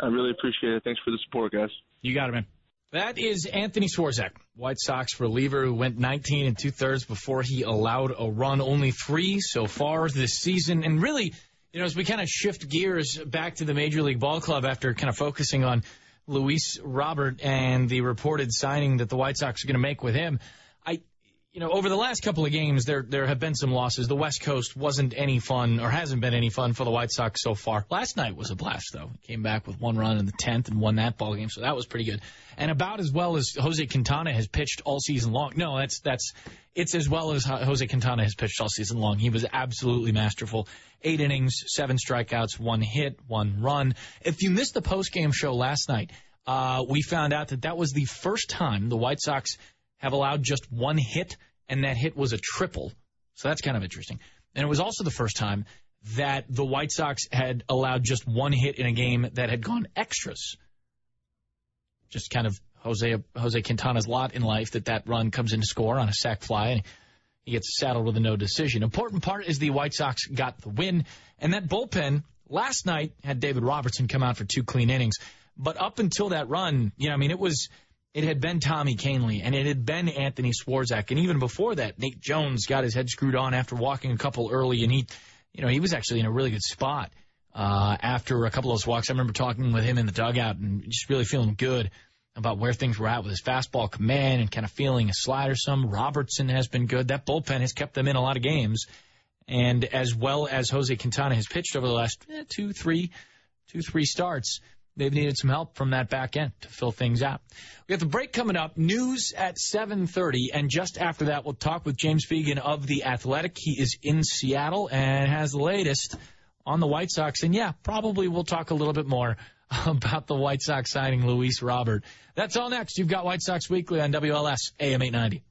I really appreciate it. Thanks for the support, guys. You got it, man. That is Anthony Swarzak, White Sox reliever who went 19 and two thirds before he allowed a run. Only three so far this season. And really, you know, as we kind of shift gears back to the Major League Ball Club after kind of focusing on Luis Robert and the reported signing that the White Sox are going to make with him, you know, over the last couple of games, there there have been some losses. The West Coast wasn't any fun, or hasn't been any fun for the White Sox so far. Last night was a blast, though. Came back with one run in the tenth and won that ball game, so that was pretty good. And about as well as Jose Quintana has pitched all season long. No, that's that's it's as well as Jose Quintana has pitched all season long. He was absolutely masterful. Eight innings, seven strikeouts, one hit, one run. If you missed the post game show last night, uh, we found out that that was the first time the White Sox have allowed just one hit, and that hit was a triple. So that's kind of interesting. And it was also the first time that the White Sox had allowed just one hit in a game that had gone extras. Just kind of Jose Jose Quintana's lot in life that that run comes in to score on a sac fly and he gets saddled with a no decision. Important part is the White Sox got the win, and that bullpen last night had David Robertson come out for two clean innings. But up until that run, you know, I mean, it was it had been Tommy Kahnle and it had been Anthony Swarzak, and even before that, Nate Jones got his head screwed on after walking a couple early, and he, you know, he was actually in a really good spot uh, after a couple of those walks. I remember talking with him in the dugout and just really feeling good about where things were at with his fastball command and kind of feeling his slider some. Robertson has been good. That bullpen has kept them in a lot of games. And as well as Jose Quintana has pitched over the last eh, two, three, two, three starts, they've needed some help from that back end to fill things out. We have the break coming up, news at 7:30, and just after that, we'll talk with James Fegan of the Athletic. He is in Seattle and has the latest on the White Sox, and yeah, probably we'll talk a little bit more about the White Sox signing Luis Robert. That's all next. You've got White Sox Weekly on WLS AM 890.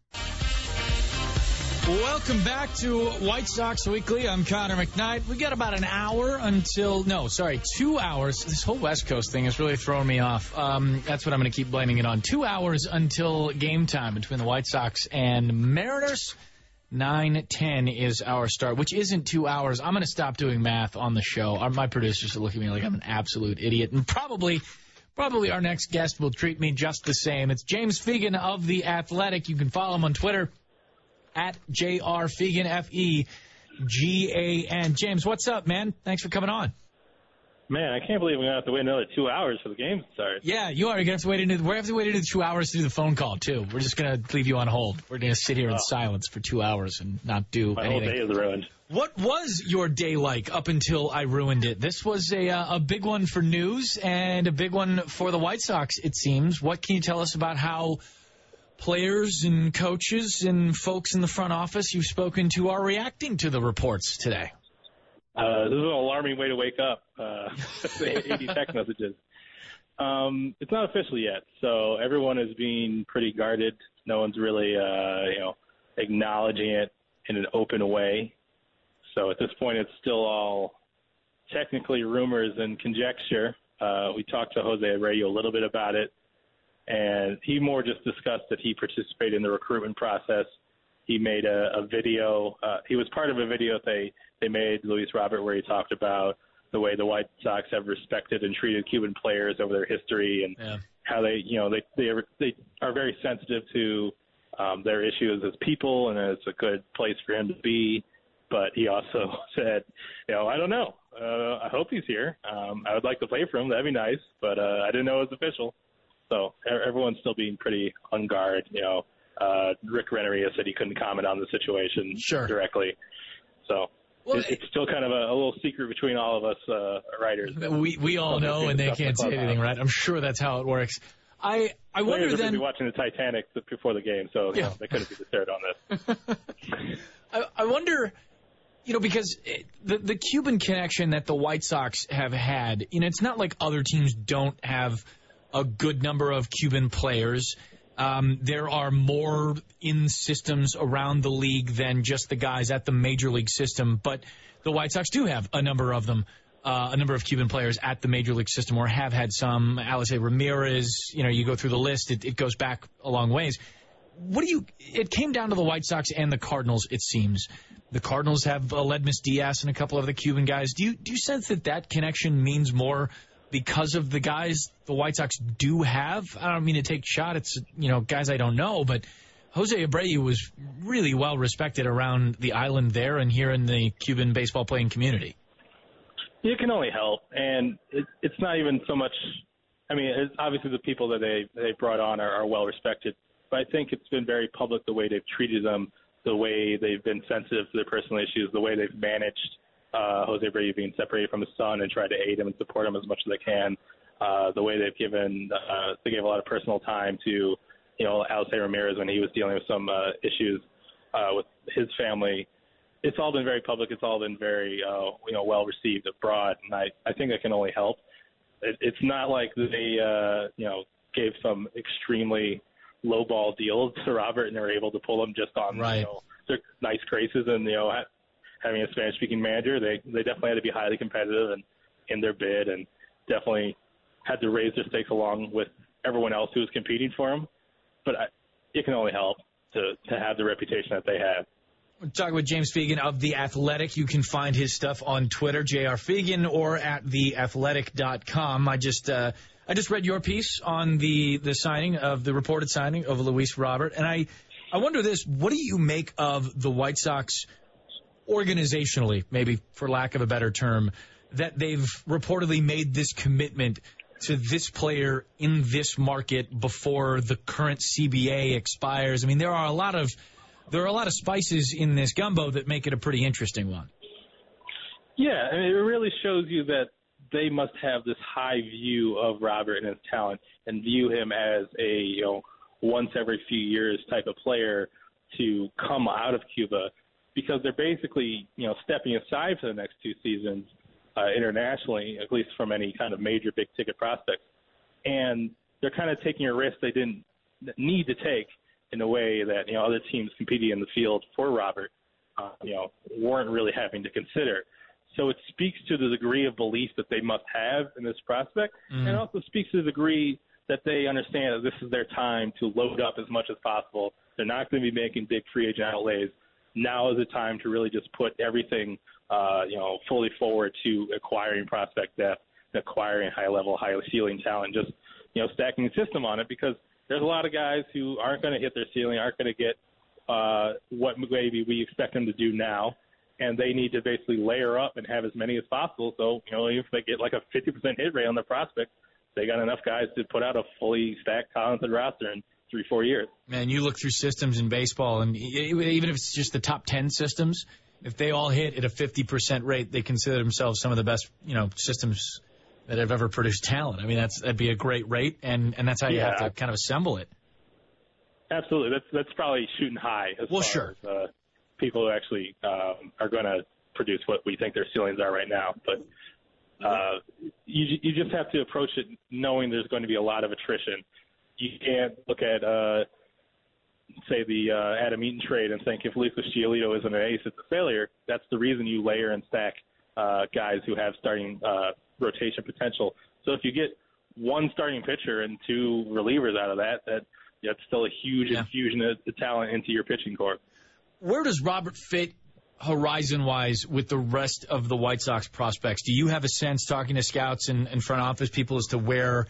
Welcome back to White Sox Weekly. I'm Connor McKnight. We got about an hour until, no, sorry, two hours. This whole West Coast thing is really throwing me off. Um, that's what I'm going to keep blaming it on. Two hours until game time between the White Sox and Mariners. 9:10 is our start, which isn't two hours. I'm going to stop doing math on the show. My producers are looking at me like I'm an absolute idiot, and probably, probably our next guest will treat me just the same. It's James Fegan of the Athletic. You can follow him on Twitter at J.R. Fegan, F E G A N. James, what's up, man? Thanks for coming on. Man, I can't believe we're gonna have to wait another two hours for the game to start. Yeah, you are. You're gonna have to wait into. We're gonna have to wait into two hours to do the phone call too. We're just gonna leave you on hold. We're gonna sit here in Oh. silence for two hours and not do My anything. whole day is ruined. What was your day like up until I ruined it? This was a uh, a big one for news and a big one for the White Sox. It seems. What can you tell us about how players and coaches and folks in the front office you've spoken to are reacting to the reports today? Uh, this is an alarming way to wake up. Uh, 80 text messages. Um, it's not official yet, so everyone is being pretty guarded. No one's really, uh, you know, acknowledging it in an open way. So at this point, it's still all technically rumors and conjecture. Uh, we talked to Jose Abreu a little bit about it, and he more just discussed that he participated in the recruitment process. He made a, a video. Uh, he was part of a video they they made Luis Robert where he talked about the way the White Sox have respected and treated Cuban players over their history and Yeah. how they you know they they are, they are very sensitive to um, their issues as people and it's a good place for him to be. But he also said, you know, I don't know. Uh, I hope he's here. Um, I would like to play for him. That'd be nice. But uh, I didn't know it was official. So everyone's still being pretty on guard. You know, uh, Rick Renteria said he couldn't comment on the situation Sure. directly. So Well, it, it's still kind of a, a little secret between all of us uh, writers. we we all know, and they can't say anything, right? I'm sure that's how it works. I I Players wonder then. watching the Titanic before the game, so you know, they couldn't be disturbed on this. I, I wonder, you know, because it, the the Cuban connection that the White Sox have had, you know, it's not like other teams don't have a good number of Cuban players. Um, there are more in systems around the league than just the guys at the major league system, but the White Sox do have a number of them. Uh, a number of Cuban players at the major league system, or have had some. Alexei Ramirez, you know, you go through the list, it, it goes back a long ways what do you? It came down to the White Sox and the Cardinals. It seems the Cardinals have uh, Aledmys Diaz and a couple of the Cuban guys. Do you do you sense that that connection means more because of the guys the White Sox do have? I don't mean to take shot. It's you know guys I don't know, but Jose Abreu was really well respected around the island there and here in the Cuban baseball playing community. It can only help, and it, it's not even so much. I mean, it's obviously the people that they they brought on are, are well respected, but I think it's been very public the way they've treated them, the way they've been sensitive to their personal issues, the way they've managed uh, Jose Abreu being separated from his son and tried to aid him and support him as much as they can. Uh, the way they've given uh, they gave a lot of personal time to you know Alexei Ramirez when he was dealing with some uh, issues uh, with his family it's all been very public. It's all been very, uh, you know, well received abroad, and I, I think it can only help. It, it's not like they, uh, you know, gave some extremely lowball deals to Robert, and they were able to pull him just on, Right. you know, their nice graces, and you know, having a Spanish-speaking manager, they they definitely had to be highly competitive and in their bid, and definitely had to raise their stakes along with everyone else who was competing for him. But I, it can only help to to have the reputation that they have. Talking with James Fegan of The Athletic. You can find his stuff on Twitter, JR Fegan, or at theathletic.com. I just, uh, I just read your piece on the, the signing of the reported signing of Luis Robert. And I, I wonder this, what do you make of the White Sox organizationally, maybe for lack of a better term, that they've reportedly made this commitment to this player in this market before the current CBA expires? I mean, there are a lot of, there are a lot of spices in this gumbo that make it a pretty interesting one. Yeah, I mean, it really shows you that they must have this high view of Robert and his talent and view him as a you know once every few years type of player to come out of Cuba because they're basically you know stepping aside for the next two seasons uh, internationally, at least from any kind of major big ticket prospects, and they're kind of taking a risk they didn't need to take in a way that you know other teams competing in the field for Robert, uh, you know, weren't really having to consider. So it speaks to the degree of belief that they must have in this prospect, mm. and also speaks to the degree that they understand that this is their time to load up as much as possible. They're not going to be making big free agent outlays. Now is the time to really just put everything, uh, you know, fully forward to acquiring prospect depth, acquiring high level, high ceiling talent, just you know, stacking the system on it because there's a lot of guys who aren't going to hit their ceiling, aren't going to get uh, what maybe we expect them to do now and they need to basically layer up and have as many as possible. So, you know, if they get like a 50% hit rate on their prospects, they got enough guys to put out a fully stacked, talented roster in three, four years. Man, you look through systems in baseball, and even if it's just the top 10 systems, if they all hit at a 50% rate, they consider themselves some of the best, you know, systems that have ever produced talent. I mean, that's that'd be a great rate, and and that's how you yeah. have to kind of assemble it. Absolutely, that's that's probably shooting high. well, sure. As, uh, people who actually um, are going to produce what we think their ceilings are right now. But uh, you you just have to approach it knowing there's going to be a lot of attrition. You can't look at uh, say the uh, Adam Eaton trade and think if Lucas Giolito isn't an ace, it's a failure. That's the reason you layer and stack uh, guys who have starting uh, rotation potential. So if you get one starting pitcher and two relievers out of that, that that's still a huge yeah. infusion of talent into your pitching corps where does Robert fit horizon wise with the rest of the White Sox prospects? Do you have a sense, talking to scouts and, and front office people, as to where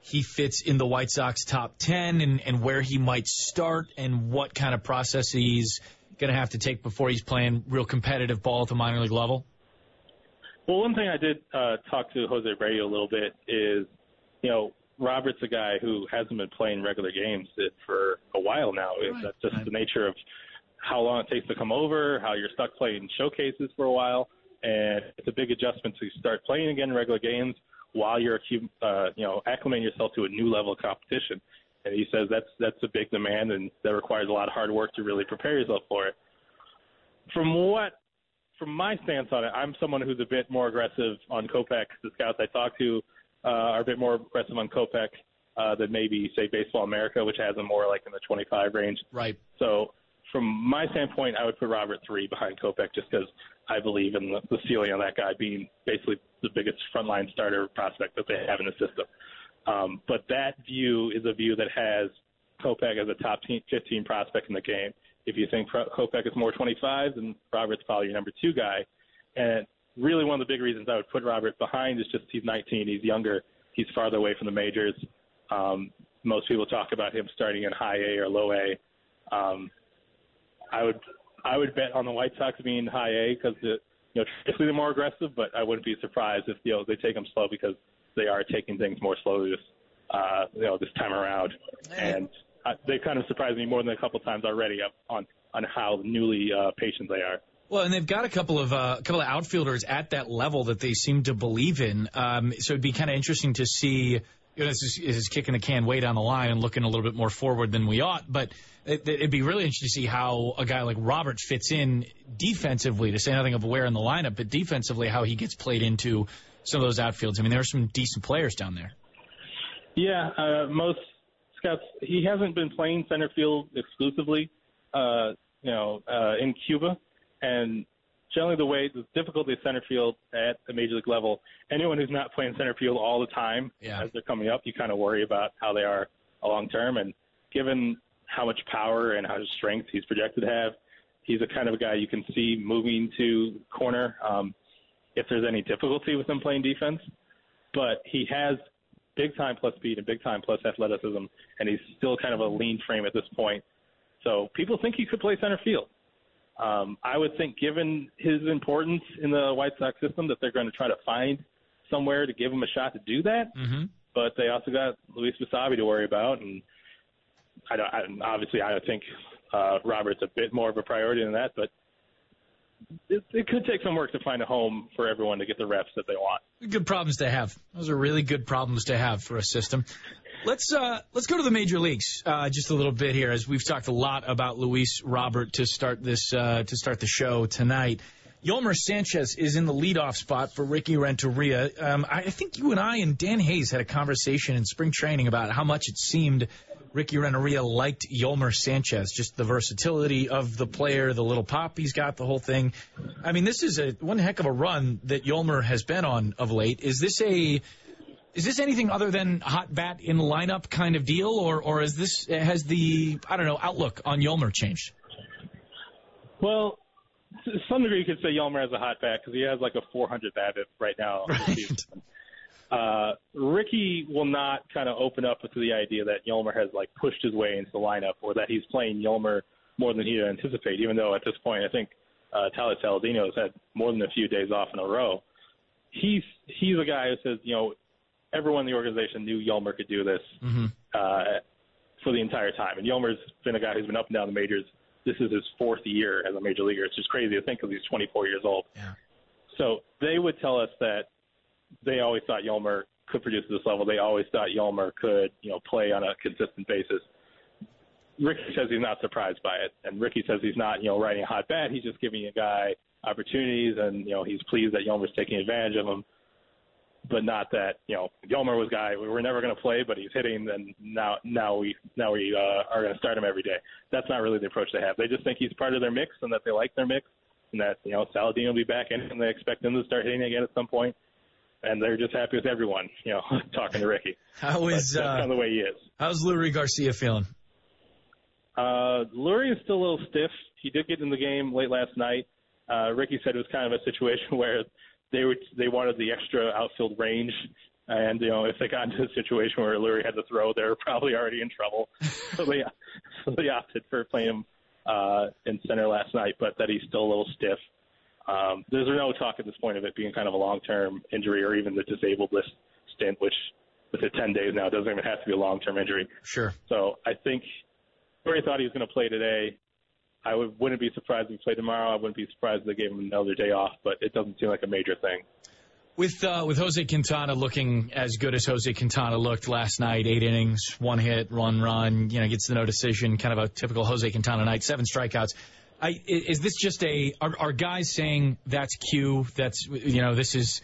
he fits in the White Sox top 10 and, and where he might start and what kind of process he's going to have to take before he's playing real competitive ball at the minor league level? Well, one thing I did uh, talk to Jose Abreu a little bit is, you know, Robert's a guy who hasn't been playing regular games for a while now. Right. That's just the nature of how long it takes to come over, how you're stuck playing showcases for a while, and it's a big adjustment to start playing again regular games while you're uh, you know acclimating yourself to a new level of competition. And he says that's that's a big demand, and that requires a lot of hard work to really prepare yourself for it. From what from my stance on it, I'm someone who's a bit more aggressive on Kopech. The scouts I talk to uh, are a bit more aggressive on Kopech uh, than maybe say Baseball America, which has them more like in the 25 range. Right. So from my standpoint, I would put Robert three behind Kopech just because I believe in the, the ceiling on that guy being basically the biggest frontline starter prospect that they have in the system. Um, but that view is a view that has Kopech as a top 15 prospect in the game. If you think Kopech is more 25, then Robert's probably your number two guy. And really, one of the big reasons I would put Robert behind is just he's 19, he's younger, he's farther away from the majors. Um, most people talk about him starting in high A or low A. Um, I would I would bet on the White Sox being high A because you know traditionally they're more aggressive, but I wouldn't be surprised if you know they take them slow because they are taking things more slowly this uh, you know this time around, and uh, they kind of surprised me more than a couple times already on on how newly uh, patient they are. Well, and they've got a couple of uh, a couple of outfielders at that level that they seem to believe in. Um, so it'd be kind of interesting to see you know, this is, is kicking the can way down the line and looking a little bit more forward than we ought. But it, would be really interesting to see how a guy like Robert fits in defensively, to say nothing of where in the lineup, but defensively, how he gets played into some of those outfields. I mean, there are some decent players down there. Yeah, uh, most scouts, he hasn't been playing center field exclusively, uh, you know, uh, in Cuba. And generally the way the difficulty of center field at the major league level, anyone who's not playing center field all the time yeah. as they're coming up, you kind of worry about how they are long term. And given how much power and how much strength he's projected to have, he's the kind of a guy you can see moving to corner um, if there's any difficulty with him playing defense. But he has big time plus speed and big time plus athleticism, and he's still kind of a lean frame at this point. So people think he could play center field. Um, I would think, given his importance in the White Sox system, that they're going to try to find somewhere to give him a shot to do that. Mm-hmm. But they also got Luis Basabe to worry about, and I don't. I, obviously, I think uh, Robert's a bit more of a priority than that. But it, it could take some work to find a home for everyone to get the reps that they want. Good problems to have. Those are really good problems to have for a system. Let's uh, let's go to the major leagues uh, just a little bit here, as we've talked a lot about Luis Robert to start this uh, to start the show tonight. Yolmer Sanchez is in the leadoff spot for Ricky Renteria. Um, I think you and I and Dan Hayes had a conversation in spring training about how much it seemed Ricky Renteria liked Yolmer Sanchez, just the versatility of the player, the little pop he's got, the whole thing. I mean, this is a one heck of a run that Yolmer has been on of late. Is this a is this anything other than hot bat in the lineup kind of deal, or or is this has the I don't know outlook on Yolmer changed? Well, to some degree, you could say Yolmer has a hot bat because he has like a 400 BABIP right now. Right. Uh, Ricky will not kind of open up to the idea that Yolmer has like pushed his way into the lineup or that he's playing Yolmer more than he'd anticipate. Even though at this point, I think uh, Tyler Saladino has had more than a few days off in a row. He's he's a guy who says, you know, everyone in the organization knew Yolmer could do this Mm-hmm. uh, for the entire time. And Yolmer's been a guy who's been up and down the majors. This is his fourth year as a major leaguer. It's just crazy to think because he's 24 years old. Yeah. So they would tell us that they always thought Yolmer could produce at this level. They always thought Yolmer could, you know, play on a consistent basis. Ricky says he's not surprised by it, and Ricky says he's not, you know, riding a hot bat. He's just giving a guy opportunities, and you know, he's pleased that Yolmer's taking advantage of him. But not that, you know, Yolmer was a guy we were never going to play, but he's hitting, and now now we now we uh, are going to start him every day. That's not really the approach they have. They just think he's part of their mix, and that they like their mix, and that you know Saladino will be back in, and they expect him to start hitting again at some point. point and they're just happy with everyone, you know, talking to Ricky. How is But that's uh, kind of the way he is. how's Leury Garcia feeling? Uh, Leury is still a little stiff. He did get in the game late last night. Uh, Ricky said it was kind of a situation where they were they wanted the extra outfield range, and you know if they got into a situation where Leury had to throw, they were probably already in trouble. so they so they opted for playing him uh, in center last night, but that he's still a little stiff. Um, there's no talk at this point of it being kind of a long-term injury or even the disabled list stint, which with it 10 days now it doesn't even have to be a long-term injury. Sure. So I think Murray thought he was going to play today. I would, wouldn't be surprised if he played tomorrow. I wouldn't be surprised if they gave him another day off, but it doesn't seem like a major thing. With uh, with Jose Quintana looking as good as Jose Quintana looked last night, eight innings, one hit, one run, you know, gets the no decision, kind of a typical Jose Quintana night, seven strikeouts. I, is this just a are, are guys saying that's Q? That's you know this is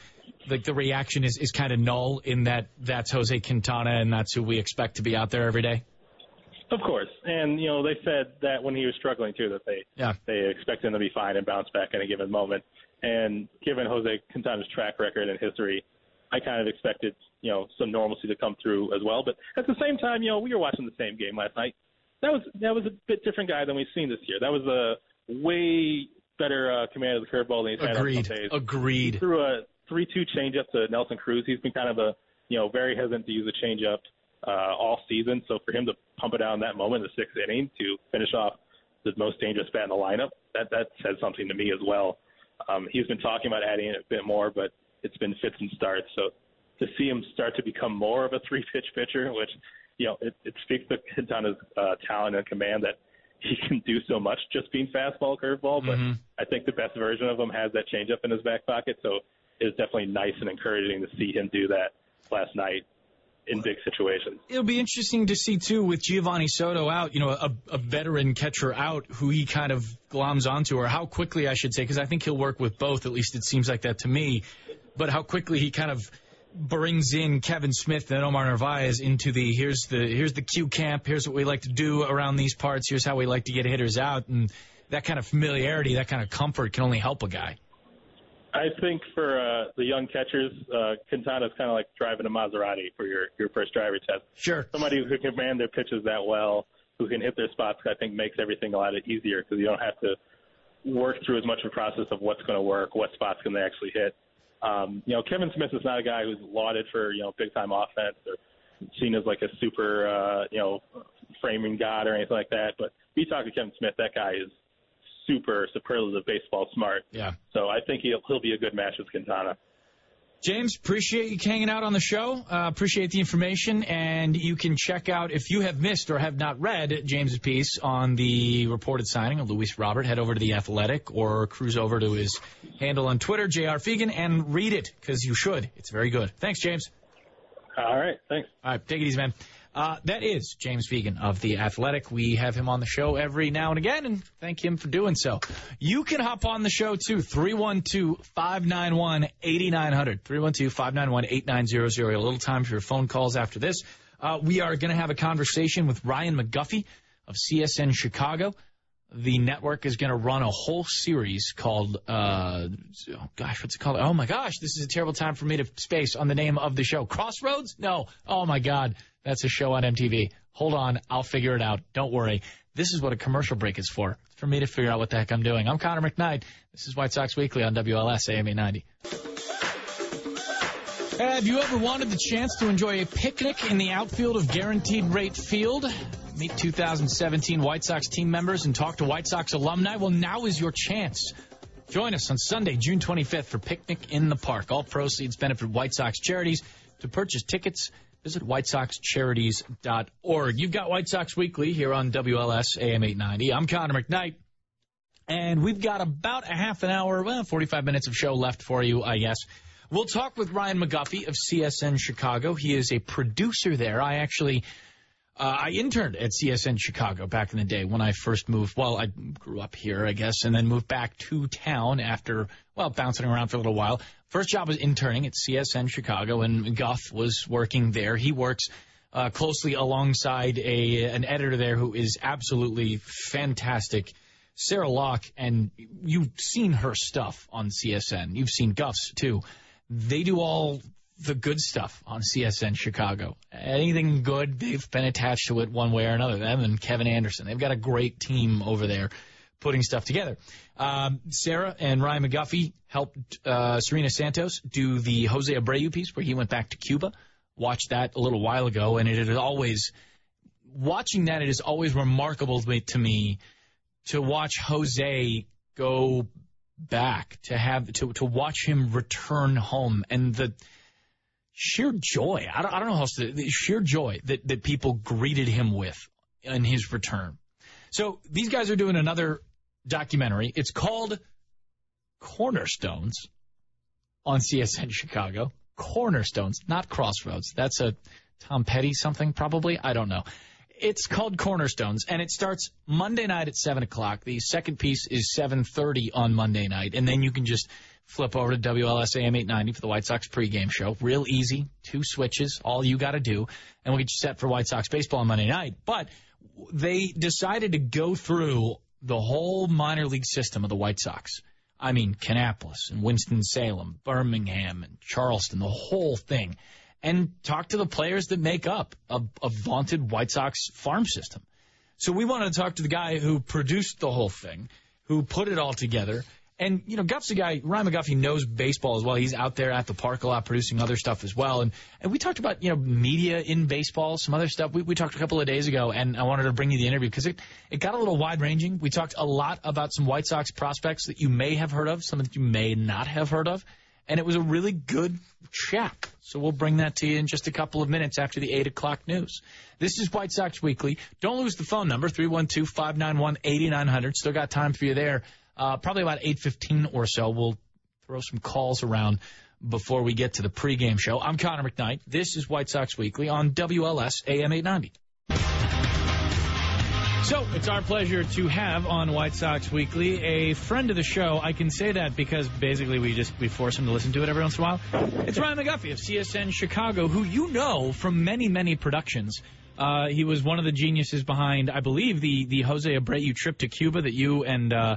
like the reaction is, is kind of null in that that's Jose Quintana and that's who we expect to be out there every day. Of course, and you know they said that when he was struggling too, that they Yeah. they expect him to be fine and bounce back at a given moment. And given Jose Quintana's track record and history, I kind of expected you know some normalcy to come through as well. But at the same time, you know we were watching the same game last night. That was that was a bit different guy than we've seen this year. That was a way better uh, command of the curveball than he's had on Agreed. some days. Agreed. threw a three-two changeup to Nelson Cruz. He's been kind of a you know very hesitant to use a changeup uh, all season. So for him to pump it out in that moment, in the sixth inning, to finish off the most dangerous bat in the lineup, that that says something to me as well. Um, he's been talking about adding it a bit more, but it's been fits and starts. So to see him start to become more of a three-pitch pitcher, which you know it, it speaks to Quintana's uh, talent and command that he can do so much just being fastball, curveball. But Mhm. I think the best version of him has that changeup in his back pocket. So it's definitely nice and encouraging to see him do that last night in big situations. It'll be interesting to see too with Geovany Soto out, you know, a, a veteran catcher out who he kind of gloms onto, or how quickly I should say, because I think he'll work with both. At least it seems like that to me. But how quickly he kind of brings in Kevan Smith and Omar Narvaez into the here's the here's the Q camp. Here's what we like to do around these parts. Here's how we like to get hitters out, and that kind of familiarity, that kind of comfort can only help a guy. I think for uh, the young catchers, uh, Quintana's kind of like driving a Maserati for your, your first driver test. Sure. Somebody who can command their pitches that well, who can hit their spots, I think makes everything a lot easier because you don't have to work through as much of a process of what's going to work, what spots can they actually hit. Um, you know, Kevan Smith is not a guy who's lauded for you know big time offense or seen as like a super uh, you know framing god or anything like that. But if you talk to Kevan Smith, that guy is super superlative baseball smart. Yeah. So I think he'll he'll be a good match with Quintana. James, appreciate you hanging out on the show. Uh, appreciate the information, and you can check out if you have missed or have not read James's piece on the reported signing of Luis Robert. Head over to the Athletic or cruise over to his handle on Twitter, Jr. Fegan, and read it because you should. It's very good. Thanks, James. All right, thanks. All right, take it easy, man. Uh, that is James Fegan of The Athletic. We have him on the show every now and again, and thank him for doing so. You can hop on the show too, 312 591 8900. 312 591 8900. A little time for your phone calls after this. Uh, we are going to have a conversation with Ryan McGuffey of CSN Chicago. The network is going to run a whole series called, uh, oh gosh, what's it called? Oh my gosh, this is a terrible time for me to space on the name of the show. Crossroads? No. Oh my God. That's a show on MTV. Hold on, I'll figure it out. Don't worry. This is what a commercial break is for. For me to figure out what the heck I'm doing. I'm Connor McKnight. This is White Sox Weekly on WLS AM 890. Have you ever wanted the chance to enjoy a picnic in the outfield of Guaranteed Rate Field? Meet 2017 White Sox team members and talk to White Sox alumni? Well, now is your chance. Join us on Sunday, June 25th for Picnic in the Park. All proceeds benefit White Sox charities. To purchase tickets, Visit WhiteSoxCharities.org. You've got White Sox Weekly here on WLS AM 890. I'm Connor McKnight. And we've got about a half an hour, well, 45 minutes of show left for you, I guess. We'll talk with Ryan McGuffey of CSN Chicago. He is a producer there. I actually uh, I interned at CSN Chicago back in the day when I first moved. Well, I grew up here, I guess, and then moved back to town after, well, bouncing around for a little while. First job was interning at CSN Chicago, and Guff was working there. He works uh, closely alongside a an editor there who is absolutely fantastic. Sarah Locke, and you've seen her stuff on CSN. You've seen Guff's too. They do all the good stuff on CSN Chicago. Anything good, they've been attached to it one way or another. Them and Kevin Anderson. They've got a great team over there putting stuff together. Um, Sarah and Ryan McGuffey helped uh, Serena Santos do the Jose Abreu piece where he went back to Cuba. Watched that a little while ago, and it is always watching that. It is always remarkable to me to watch Jose go back to have to to watch him return home and the sheer joy. I don't, I don't know how else to, the sheer joy that, that people greeted him with in his return. So these guys are doing another documentary. It's called Cornerstones on CSN Chicago. Cornerstones, not Crossroads. That's a Tom Petty something, probably. I don't know. It's called Cornerstones, and it starts Monday night at seven o'clock. The second piece is seven thirty on Monday night, and then you can just flip over to WLS AM 890 for the White Sox pregame show. Real easy, two switches, all you got to do, and we'll get you set for White Sox baseball on Monday night. But they decided to go through the whole minor league system of the White Sox. I mean, Kannapolis and Winston-Salem, Birmingham and Charleston, the whole thing, and talk to the players that make up a, a vaunted White Sox farm system. So we wanted to talk to the guy who produced the whole thing, who put it all together, and, you know, Guff's a guy, Ryan McGuffey knows baseball as well. He's out there at the park a lot producing other stuff as well. And, and we talked about, you know, media in baseball, some other stuff. We, we talked a couple of days ago, and I wanted to bring you the interview because it, it got a little wide ranging. We talked a lot about some White Sox prospects that you may have heard of, some that you may not have heard of. And it was a really good chat. So we'll bring that to you in just a couple of minutes after the 8 o'clock news. This is White Sox Weekly. Don't lose the phone number, 312 591 8900. Still got time for you there. Uh, probably about 8.15 or so, we'll throw some calls around before we get to the pregame show. I'm Connor McKnight. This is White Sox Weekly on WLS AM 890. So it's our pleasure to have on White Sox Weekly a friend of the show. I can say that because basically we just we force him to listen to it every once in a while. It's Ryan McGuffey of CSN Chicago, who you know from many many productions. Uh, he was one of the geniuses behind, I believe, the the Jose Abreu trip to Cuba that you and uh,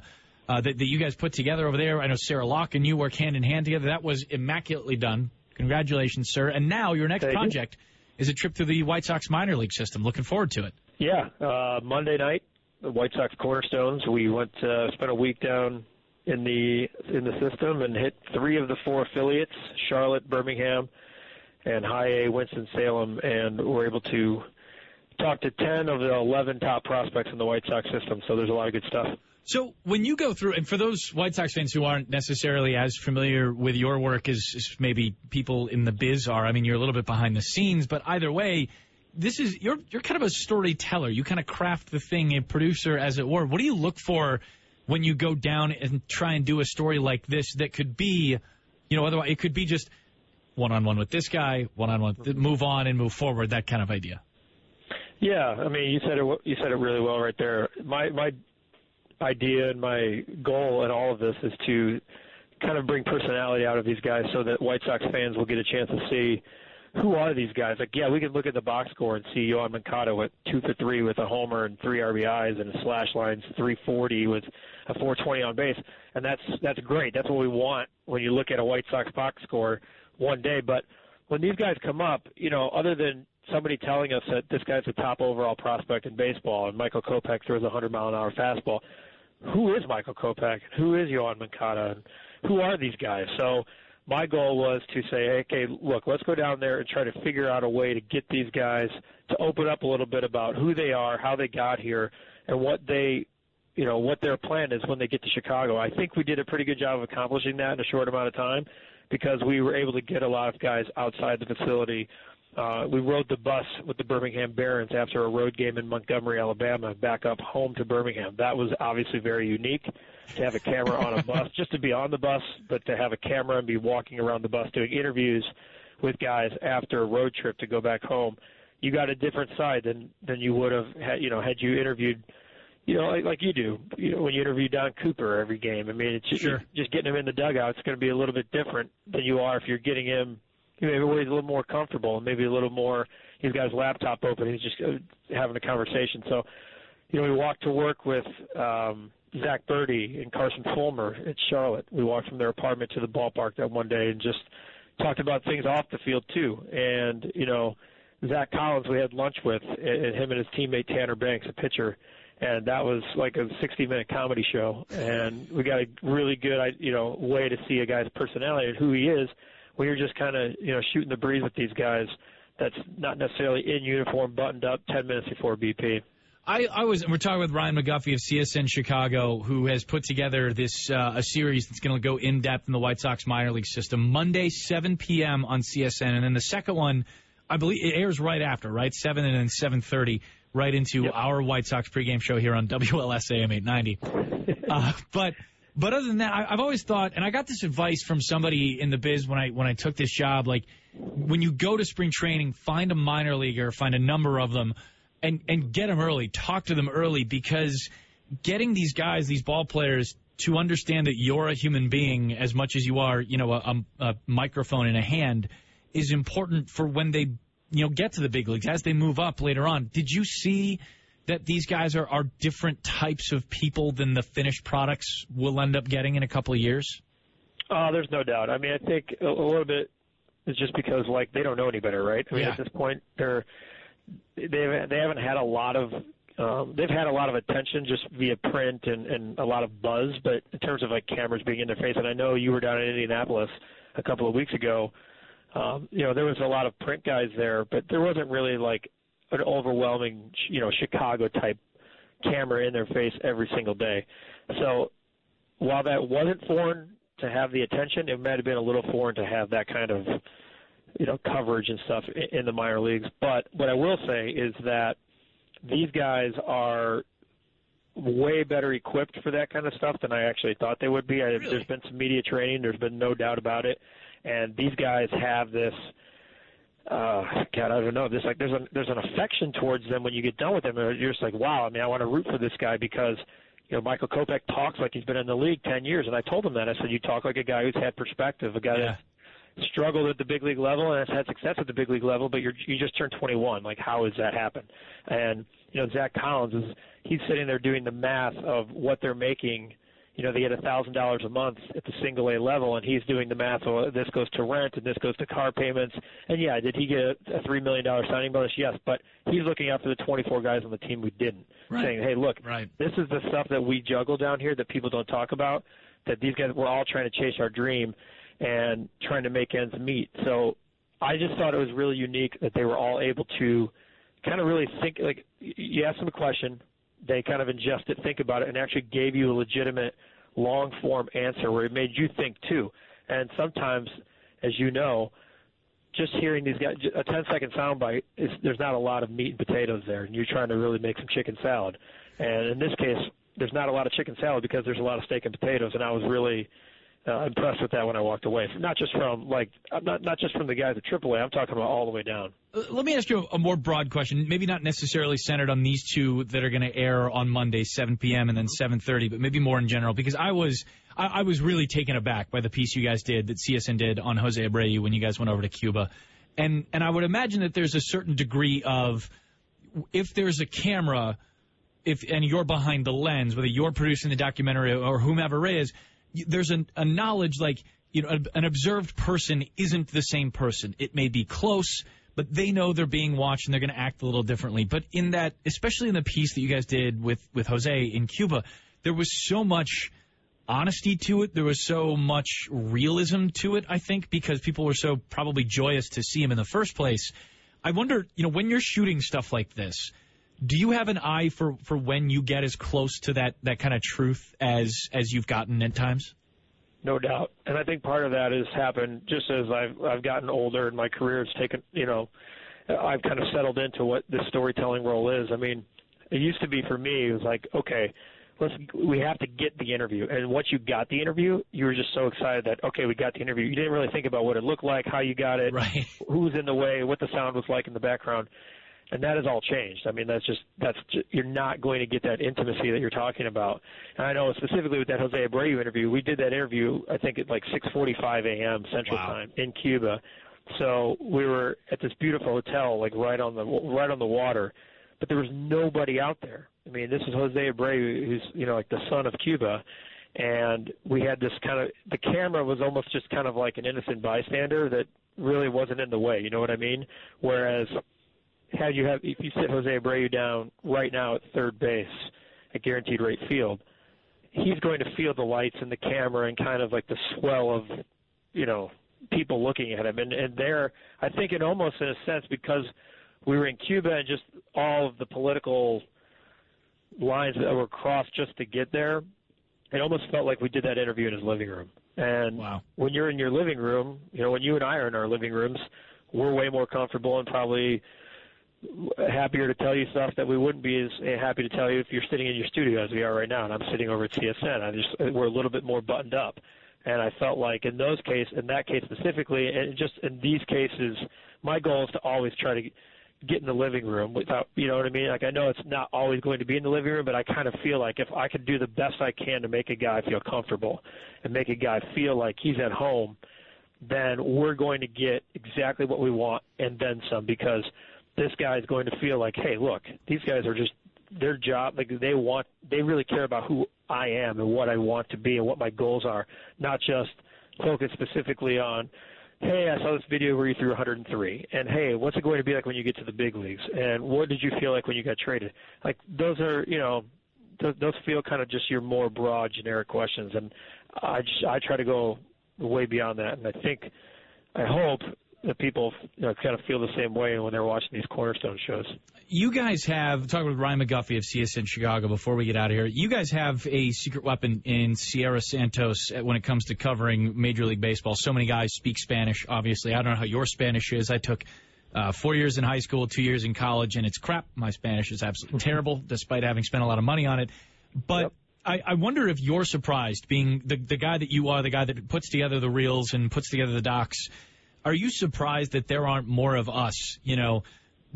uh, that, that you guys put together over there. I know Sarah Locke and you work hand in hand together. That was immaculately done. Congratulations, sir. And now your next Thank project you. is a trip through the White Sox minor league system. Looking forward to it. Yeah, uh, Monday night, the White Sox Cornerstones. We went uh, spent a week down in the in the system and hit three of the four affiliates: Charlotte, Birmingham, and High A Winston Salem, and were able to talked to 10 of the 11 top prospects in the White Sox system, so there's a lot of good stuff. So when you go through, and for those White Sox fans who aren't necessarily as familiar with your work as, as maybe people in the biz are, I mean, you're a little bit behind the scenes, but either way, this is you're you're kind of a storyteller. You kind of craft the thing, a producer, as it were. What do you look for when you go down and try and do a story like this that could be, you know, otherwise it could be just one on one with this guy, one on one, move on and move forward, that kind of idea. Yeah, I mean, you said it. You said it really well right there. My my idea and my goal in all of this is to kind of bring personality out of these guys, so that White Sox fans will get a chance to see who are these guys? Like, yeah, we can look at the box score and see Yoan Moncada with two for three with a homer and three RBIs and a slash lines 340 with a 420 on base, and that's that's great. That's what we want when you look at a White Sox box score one day. But when these guys come up, you know, other than somebody telling us that this guy's the top overall prospect in baseball and Michael Kopech throws a 100 mile an hour fastball, who is Michael Kopech? Who is Yoan Moncada? And who are these guys? So my goal was to say, okay, look, let's go down there and try to figure out a way to get these guys to open up a little bit about who they are, how they got here, and what they, you know, what their plan is when they get to Chicago. I think we did a pretty good job of accomplishing that in a short amount of time because we were able to get a lot of guys outside the facility. Uh, we rode the bus with the Birmingham Barons after a road game in Montgomery, Alabama, back up home to Birmingham. That was obviously very unique to have a camera on a bus, just to be on the bus, but to have a camera and be walking around the bus doing interviews with guys after a road trip to go back home. You got a different side than than you would have had, you know, had you interviewed you know, like, like you do, you know, when you interview Don Cooper every game. I mean, it's just, sure. just getting him in the dugout. It's going to be a little bit different than you are if you're getting him. Maybe where he's a little more comfortable, and maybe a little more. He's got his laptop open. He's just uh, having a conversation. So, you know, we walked to work with um, Zach Burdi and Carson Fulmer at Charlotte. We walked from their apartment to the ballpark that one day and just talked about things off the field too. And you know, Zack Collins we had lunch with, and him and his teammate Tanner Banks, a pitcher, and that was like a 60-minute comedy show. And we got a really good, you know, way to see a guy's personality and who he is when you're just kind of, you know, shooting the breeze with these guys. That's not necessarily in uniform, buttoned up 10 minutes before BP. I, I was. We're talking with Ryan McGuffey of CSN Chicago, who has put together this uh, a series that's going to go in depth in the White Sox minor league system. Monday, 7 p.m. on CSN, and then the second one, I believe, it airs right after, right, 7 and then 7:30, right into Yep. our White Sox pregame show here on WLS AM 890. uh, but. But other than that, I, I've always thought, and I got this advice from somebody in the biz when I when I took this job. Like, when you go to spring training, find a minor leaguer, find a number of them, and and get them early. Talk to them early because getting these guys, these ball players, to understand that you're a human being as much as you are, you know, a, a, a microphone in a hand, is important for when they, you know, get to the big leagues as they move up later on. Did you see? That these guys are, are different types of people than the finished products we'll end up getting in a couple of years? Uh, there's no doubt. I mean, I think a, a little bit is just because like they don't know any better, right? I mean, Yeah. at this point, they're they've they haven't had a lot of um, they've had a lot of attention just via print and, and a lot of buzz, but in terms of like cameras being in their face, and I know you were down in Indianapolis a couple of weeks ago. Um, you know, there was a lot of print guys there, but there wasn't really like an overwhelming, you know, Chicago type camera in their face every single day. So while that wasn't foreign to have the attention, it might have been a little foreign to have that kind of you know coverage and stuff in the minor leagues. But what I will say is that these guys are way better equipped for that kind of stuff than I actually thought they would be. I, There's been some media training. There's been no doubt about it, and these guys have this. Uh, God, I don't know. There's like there's an there's an affection towards them when you get done with them. and You're just like, wow. I mean, I want to root for this guy because you know Michael Kopech talks like he's been in the league ten years, and I told him that. I said, you talk like a guy who's had perspective, a guy Yeah. that's struggled at the big league level and has had success at the big league level, but you're you just turned 21. Like, how has that happened? And you know, Zack Collins is he's sitting there doing the math of what they're making. You know, they get a thousand dollars a month at the single A level, and he's doing the math. Well, this goes to rent, and this goes to car payments. And yeah, did he get a three million dollar signing bonus? Yes, but he's looking out for the 24 guys on the team who didn't, Right. saying, "Hey, look, Right. this is the stuff that we juggle down here that people don't talk about. That these guys we're all trying to chase our dream and trying to make ends meet. So I just thought it was really unique that they were all able to kind of really think like you ask them a question, they kind of ingest it, think about it, and actually gave you a legitimate long form answer where it made you think too. And sometimes, as you know, just hearing these guys, a 10 second soundbite, is, there's not a lot of meat and potatoes there, and you're trying to really make some chicken salad. And in this case, there's not a lot of chicken salad because there's a lot of steak and potatoes, and I was really uh, impressed with that when I walked away. Not just from like not not just from the guys at AAA. I'm talking about all the way down. Uh, let me ask you a more broad question, maybe not necessarily centered on these two that are going to air on Monday, 7 p.m. and then 7:30, but maybe more in general because I was I, I was really taken aback by the piece you guys did that CSN did on Jose Abreu when you guys went over to Cuba, and and I would imagine that there's a certain degree of if there's a camera. If and you're behind the lens, whether you're producing the documentary or whomever is, there's a, a knowledge like you know an observed person isn't the same person. It may be close, but they know they're being watched and they're going to act a little differently. But in that, especially in the piece that you guys did with with Jose in Cuba, there was so much honesty to it. There was so much realism to it. I think because people were so probably joyous to see him in the first place. I wonder, you know, when you're shooting stuff like this do you have an eye for, for when you get as close to that, that kind of truth as as you've gotten at times? No doubt, and I think part of that has happened just as I've I've gotten older and my career has taken you know I've kind of settled into what this storytelling role is. I mean, it used to be for me it was like okay, let's we have to get the interview, and once you got the interview, you were just so excited that okay we got the interview. You didn't really think about what it looked like, how you got it, right. who was in the way, what the sound was like in the background and that has all changed. I mean, that's just that's just, you're not going to get that intimacy that you're talking about. And I know specifically with that Jose Abreu interview, we did that interview I think at like 6:45 a.m. Central wow. Time in Cuba. So we were at this beautiful hotel, like right on the right on the water, but there was nobody out there. I mean, this is Jose Abreu, who's you know like the son of Cuba, and we had this kind of the camera was almost just kind of like an innocent bystander that really wasn't in the way. You know what I mean? Whereas had you have if you sit Jose Abreu down right now at third base at Guaranteed Rate Field, he's going to feel the lights and the camera and kind of like the swell of you know people looking at him and and there I think it almost in a sense because we were in Cuba and just all of the political lines that were crossed just to get there it almost felt like we did that interview in his living room and wow. when you're in your living room you know when you and I are in our living rooms we're way more comfortable and probably happier to tell you stuff that we wouldn't be as eh, happy to tell you if you're sitting in your studio as we are right now, and I'm sitting over at CSN. I just eh, we're a little bit more buttoned up, and I felt like in those case, in that case specifically, and just in these cases, my goal is to always try to get in the living room without, you know what I mean? Like I know it's not always going to be in the living room, but I kind of feel like if I could do the best I can to make a guy feel comfortable and make a guy feel like he's at home, then we're going to get exactly what we want and then some because this guy is going to feel like, hey, look, these guys are just their job. Like they want, they really care about who I am and what I want to be and what my goals are, not just focus specifically on. Hey, I saw this video where you threw 103, and hey, what's it going to be like when you get to the big leagues? And what did you feel like when you got traded? Like those are, you know, those, those feel kind of just your more broad, generic questions, and I just, I try to go way beyond that, and I think, I hope that people you know, kind of feel the same way when they're watching these Cornerstone shows. You guys have talking with Ryan McGuffey of CSN Chicago before we get out of here. You guys have a secret weapon in Siera Santos when it comes to covering Major League Baseball. So many guys speak Spanish. Obviously, I don't know how your Spanish is. I took uh, four years in high school, two years in college, and it's crap. My Spanish is absolutely terrible, despite having spent a lot of money on it. But yep. I, I wonder if you're surprised, being the the guy that you are, the guy that puts together the reels and puts together the docs are you surprised that there aren't more of us, you know,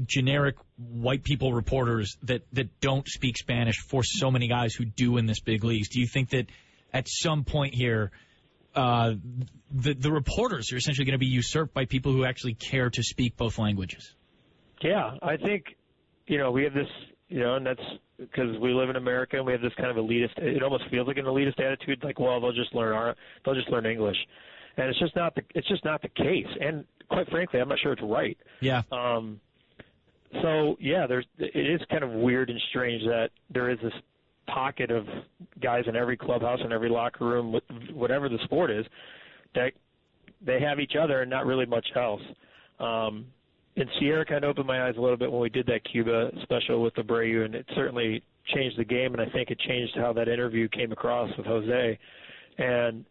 generic white people reporters that, that don't speak Spanish for so many guys who do in this big leagues? Do you think that at some point here, uh, the, the reporters are essentially going to be usurped by people who actually care to speak both languages? Yeah, I think, you know, we have this, you know, and that's because we live in America and we have this kind of elitist, it almost feels like an elitist attitude, like, well, they'll just learn our, they'll just learn English and it's just not the it's just not the case. And quite frankly, I'm not sure it's right. Yeah. Um. So yeah, there's it is kind of weird and strange that there is this pocket of guys in every clubhouse and every locker room, whatever the sport is, that they have each other and not really much else. Um, and Siera kind of opened my eyes a little bit when we did that Cuba special with the Abreu, and it certainly changed the game, and I think it changed how that interview came across with Jose. And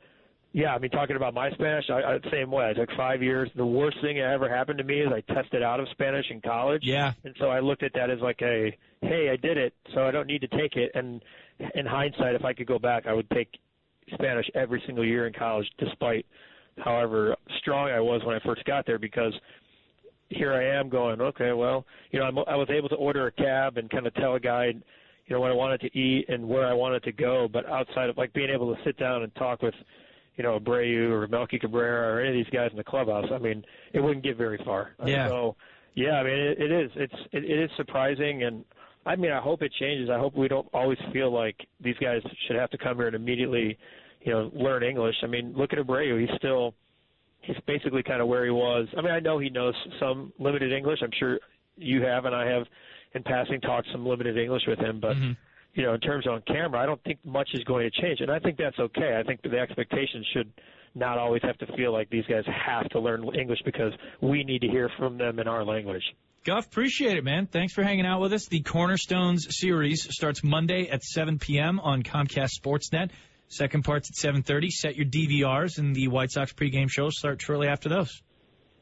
yeah, I mean, talking about my Spanish, I, I same way. I took five years. The worst thing that ever happened to me is I tested out of Spanish in college. Yeah. And so I looked at that as like a, hey, I did it, so I don't need to take it. And in hindsight, if I could go back, I would take Spanish every single year in college, despite however strong I was when I first got there, because here I am going, okay, well, you know, I'm, I was able to order a cab and kind of tell a guy, you know, what I wanted to eat and where I wanted to go, but outside of like being able to sit down and talk with, you know, Abreu or Melky Cabrera or any of these guys in the clubhouse, I mean, it wouldn't get very far. Yeah. So, yeah, I mean, it, it is. It's it, it is surprising, and I mean, I hope it changes. I hope we don't always feel like these guys should have to come here and immediately, you know, learn English. I mean, look at Abreu. He's still he's basically kind of where he was. I mean, I know he knows some limited English. I'm sure you have, and I have in passing talked some limited English with him. But Mm-hmm. You know, in terms on camera, I don't think much is going to change, and I think that's okay. I think the expectations should not always have to feel like these guys have to learn English because we need to hear from them in our language. Guff, appreciate it, man. Thanks for hanging out with us. The Cornerstones series starts Monday at 7 p.m. on Comcast Sportsnet. Second part's at 7:30. Set your DVRs, and the White Sox pregame shows start shortly after those.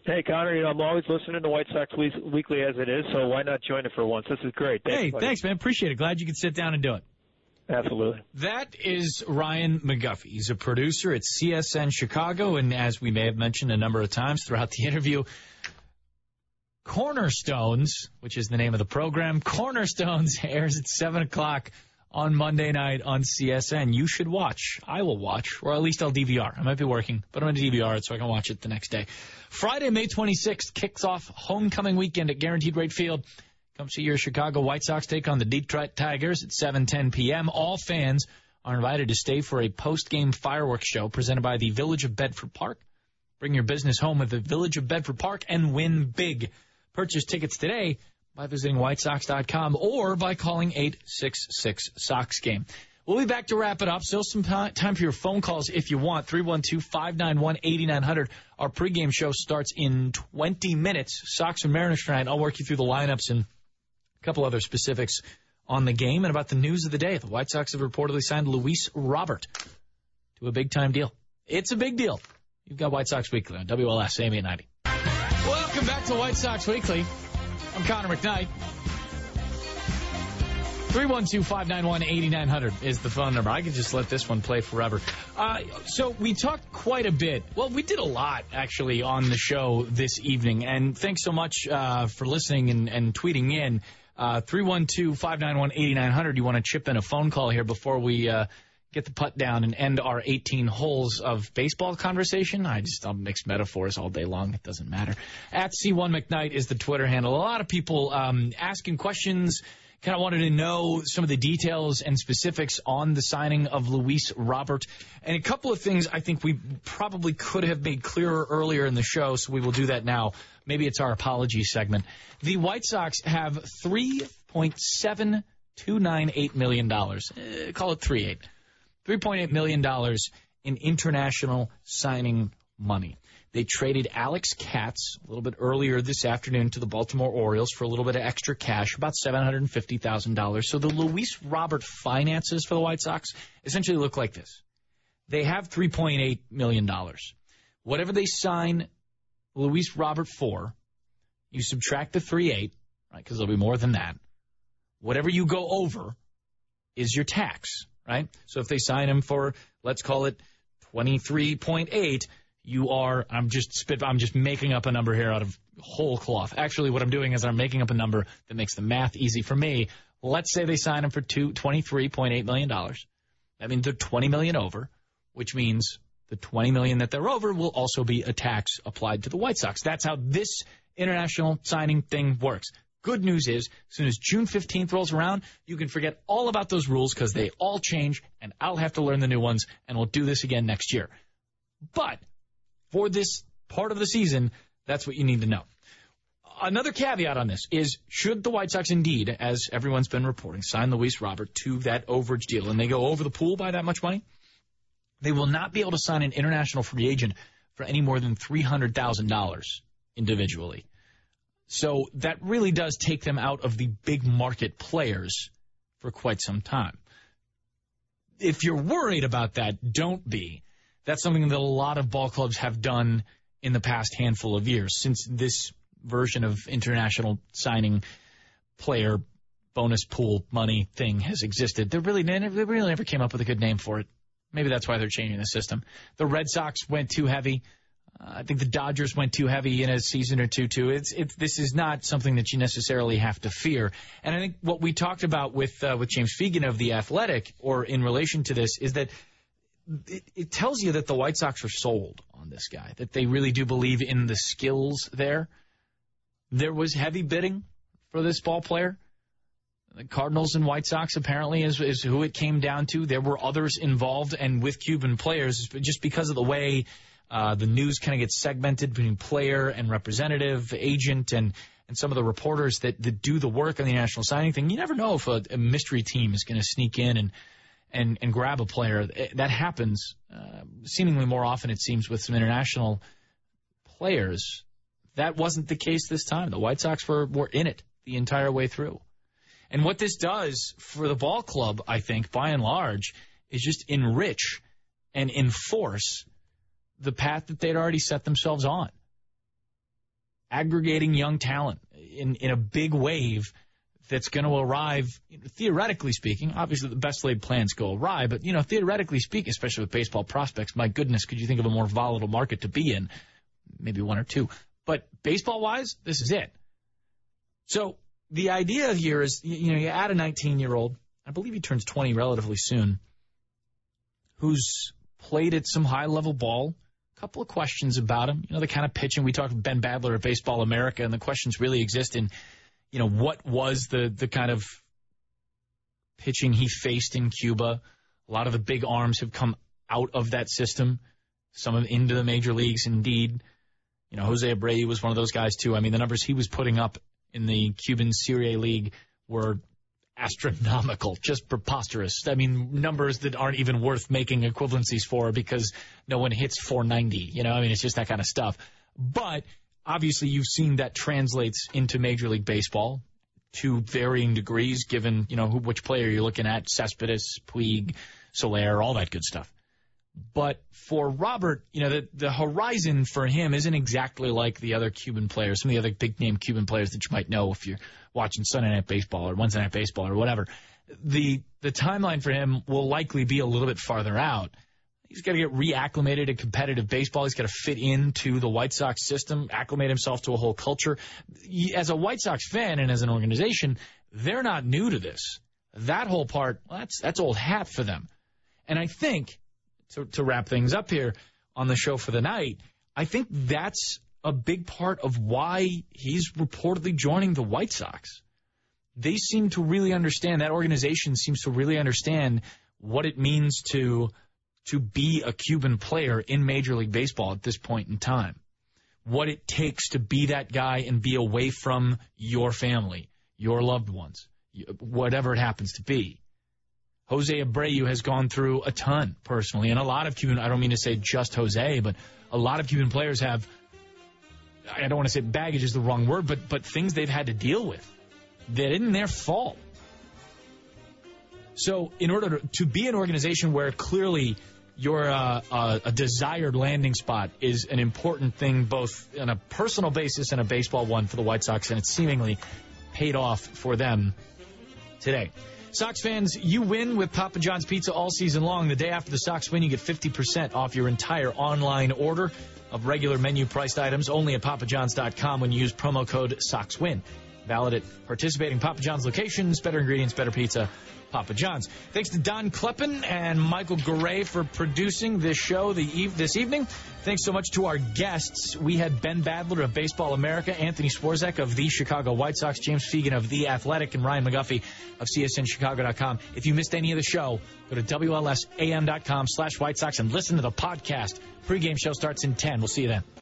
Hey, Connor, you know, I'm always listening to White Sox Weekly as it is, so why not join it for once? This is great. Thanks, hey, buddy. thanks, man. Appreciate it. Glad you could sit down and do it. Absolutely. That is Ryan McGuffey. He's a producer at CSN Chicago, and as we may have mentioned a number of times throughout the interview, Cornerstones, which is the name of the program, Cornerstones airs at 7 o'clock on Monday night on CSN. You should watch. I will watch, or at least I'll DVR. I might be working, but I'm going to DVR it so I can watch it the next day. Friday, May 26th, kicks off homecoming weekend at Guaranteed Rate Field. Come see your Chicago White Sox take on the Detroit Tigers at 7:10 p.m. All fans are invited to stay for a post-game fireworks show presented by the Village of Bedford Park. Bring your business home with the Village of Bedford Park and win big. Purchase tickets today by visiting whitesox.com or by calling 866 Sox Game. We'll be back to wrap it up. Still some time for your phone calls if you want. 312-591-8900. Our pregame show starts in 20 minutes. Sox and Mariners tonight. I'll work you through the lineups and a couple other specifics on the game and about the news of the day. The White Sox have reportedly signed Luis Robert to a big time deal. It's a big deal. You've got White Sox Weekly on WLS AM 890. Welcome back to White Sox Weekly. I'm Connor McKnight. 312-591-8900 is the phone number. I could just let this one play forever. Uh, so we talked quite a bit. Well, we did a lot, actually, on the show this evening. And thanks so much uh, for listening and, and tweeting in. Uh, 312-591-8900. You want to chip in a phone call here before we uh, get the putt down and end our 18 holes of baseball conversation. I just, I'll mix metaphors all day long. It doesn't matter. At C1 McKnight is the Twitter handle. A lot of people um, asking questions kind of wanted to know some of the details and specifics on the signing of Luis Robert. And a couple of things I think we probably could have made clearer earlier in the show, so we will do that now. Maybe it's our apology segment. The White Sox have $3.7298 million. Uh, call it 3.8. $3.8 million in international signing money. They traded Alex Katz a little bit earlier this afternoon to the Baltimore Orioles for a little bit of extra cash, about $750,000. So the Luis Robert finances for the White Sox essentially look like this. They have $3.8 million. Whatever they sign Luis Robert for, you subtract the 3.8, right, because there'll be more than that. Whatever you go over is your tax, right? So if they sign him for, let's call it 23.8, you are I'm just spit I'm just making up a number here out of whole cloth. Actually what I'm doing is I'm making up a number that makes the math easy for me. Let's say they sign him for two twenty three point eight million dollars. That means they're twenty million over, which means the twenty million that they're over will also be a tax applied to the White Sox. That's how this international signing thing works. Good news is, as soon as June 15th rolls around, you can forget all about those rules because they all change, and I'll have to learn the new ones, and we'll do this again next year. But for this part of the season, that's what you need to know. Another caveat on this is should the White Sox indeed, as everyone's been reporting, sign Luis Robert to that overage deal and they go over the pool by that much money, they will not be able to sign an international free agent for any more than $300,000 individually. So that really does take them out of the big market players for quite some time. If you're worried about that, don't be. That's something that a lot of ball clubs have done in the past handful of years since this version of international signing player bonus pool money thing has existed. They really, they really never came up with a good name for it. Maybe that's why they're changing the system. The Red Sox went too heavy. Uh, I think the Dodgers went too heavy in a season or two too. It's it's this is not something that you necessarily have to fear. And I think what we talked about with uh, with James Fegan of the Athletic, or in relation to this, is that it, it tells you that the White Sox are sold on this guy. That they really do believe in the skills there. There was heavy bidding for this ball player. The Cardinals and White Sox apparently is, is who it came down to. There were others involved, and with Cuban players, just because of the way uh, the news kind of gets segmented between player and representative, agent, and and some of the reporters that, that do the work on the national signing thing. You never know if a, a mystery team is going to sneak in and and and grab a player. That happens uh, seemingly more often, it seems, with some international players. That wasn't the case this time. The White Sox were were in it the entire way through. And what this does for the ball club, I think, by and large, is just enrich and enforce the path that they'd already set themselves on. Aggregating young talent in, in a big wave that's going to arrive, theoretically speaking, obviously the best laid plans go awry, but, you know, theoretically speaking, especially with baseball prospects, my goodness, could you think of a more volatile market to be in? Maybe one or two. But baseball wise, this is it. So the idea here is, you know, you add a 19 year old, I believe he turns 20 relatively soon, who's played at some high level ball. A couple of questions about him. You know, the kind of pitching we talked Ben Badler of Baseball America, and the questions really exist in, you know, what was the the kind of pitching he faced in Cuba. A lot of the big arms have come out of that system, some of into the major leagues. Indeed, you know, Jose Abreu was one of those guys too. I mean, the numbers he was putting up in the Cuban Serie League were astronomical, just preposterous. I mean, numbers that aren't even worth making equivalencies for because no one hits 490. You know, I mean, it's just that kind of stuff. But obviously, you've seen that translates into Major League Baseball to varying degrees, given you know who, which player you're looking at: Cespedes, Puig, Soler, all that good stuff. But for Robert, you know, the, the horizon for him isn't exactly like the other Cuban players, some of the other big name Cuban players that you might know if you're watching Sunday Night Baseball or Wednesday Night Baseball or whatever. The the timeline for him will likely be a little bit farther out. He's got to get reacclimated to competitive baseball. He's got to fit into the White Sox system, acclimate himself to a whole culture. As a White Sox fan and as an organization, they're not new to this. That whole part, well, that's that's old hat for them. And I think to, to wrap things up here on the show for the night, I think that's a big part of why he's reportedly joining the White Sox. They seem to really understand that organization seems to really understand what it means to to be a Cuban player in Major League Baseball at this point in time. What it takes to be that guy and be away from your family, your loved ones, whatever it happens to be. Jose Abreu has gone through a ton personally, and a lot of Cuban, I don't mean to say just Jose, but a lot of Cuban players have, I don't want to say baggage is the wrong word, but, but things they've had to deal with that isn't their fault. So, in order to, to be an organization where clearly your uh, uh, a desired landing spot is an important thing, both on a personal basis and a baseball one for the White Sox, and it's seemingly paid off for them today. Sox fans, you win with Papa John's Pizza all season long. The day after the Sox win, you get 50% off your entire online order of regular menu priced items only at papajohns.com when you use promo code SOXWIN. Valid at participating Papa John's locations, better ingredients, better pizza, Papa John's. Thanks to Don Kleppen and Michael Garay for producing this show this evening. Thanks so much to our guests. We had Ben Badler of Baseball America, Anthony Swarzak of the Chicago White Sox, James Fegan of The Athletic, and Ryan McGuffey of CSNChicago.com. If you missed any of the show, go to WLSAM.com slash White Sox and listen to the podcast. Pre-game show starts in 10. We'll see you then.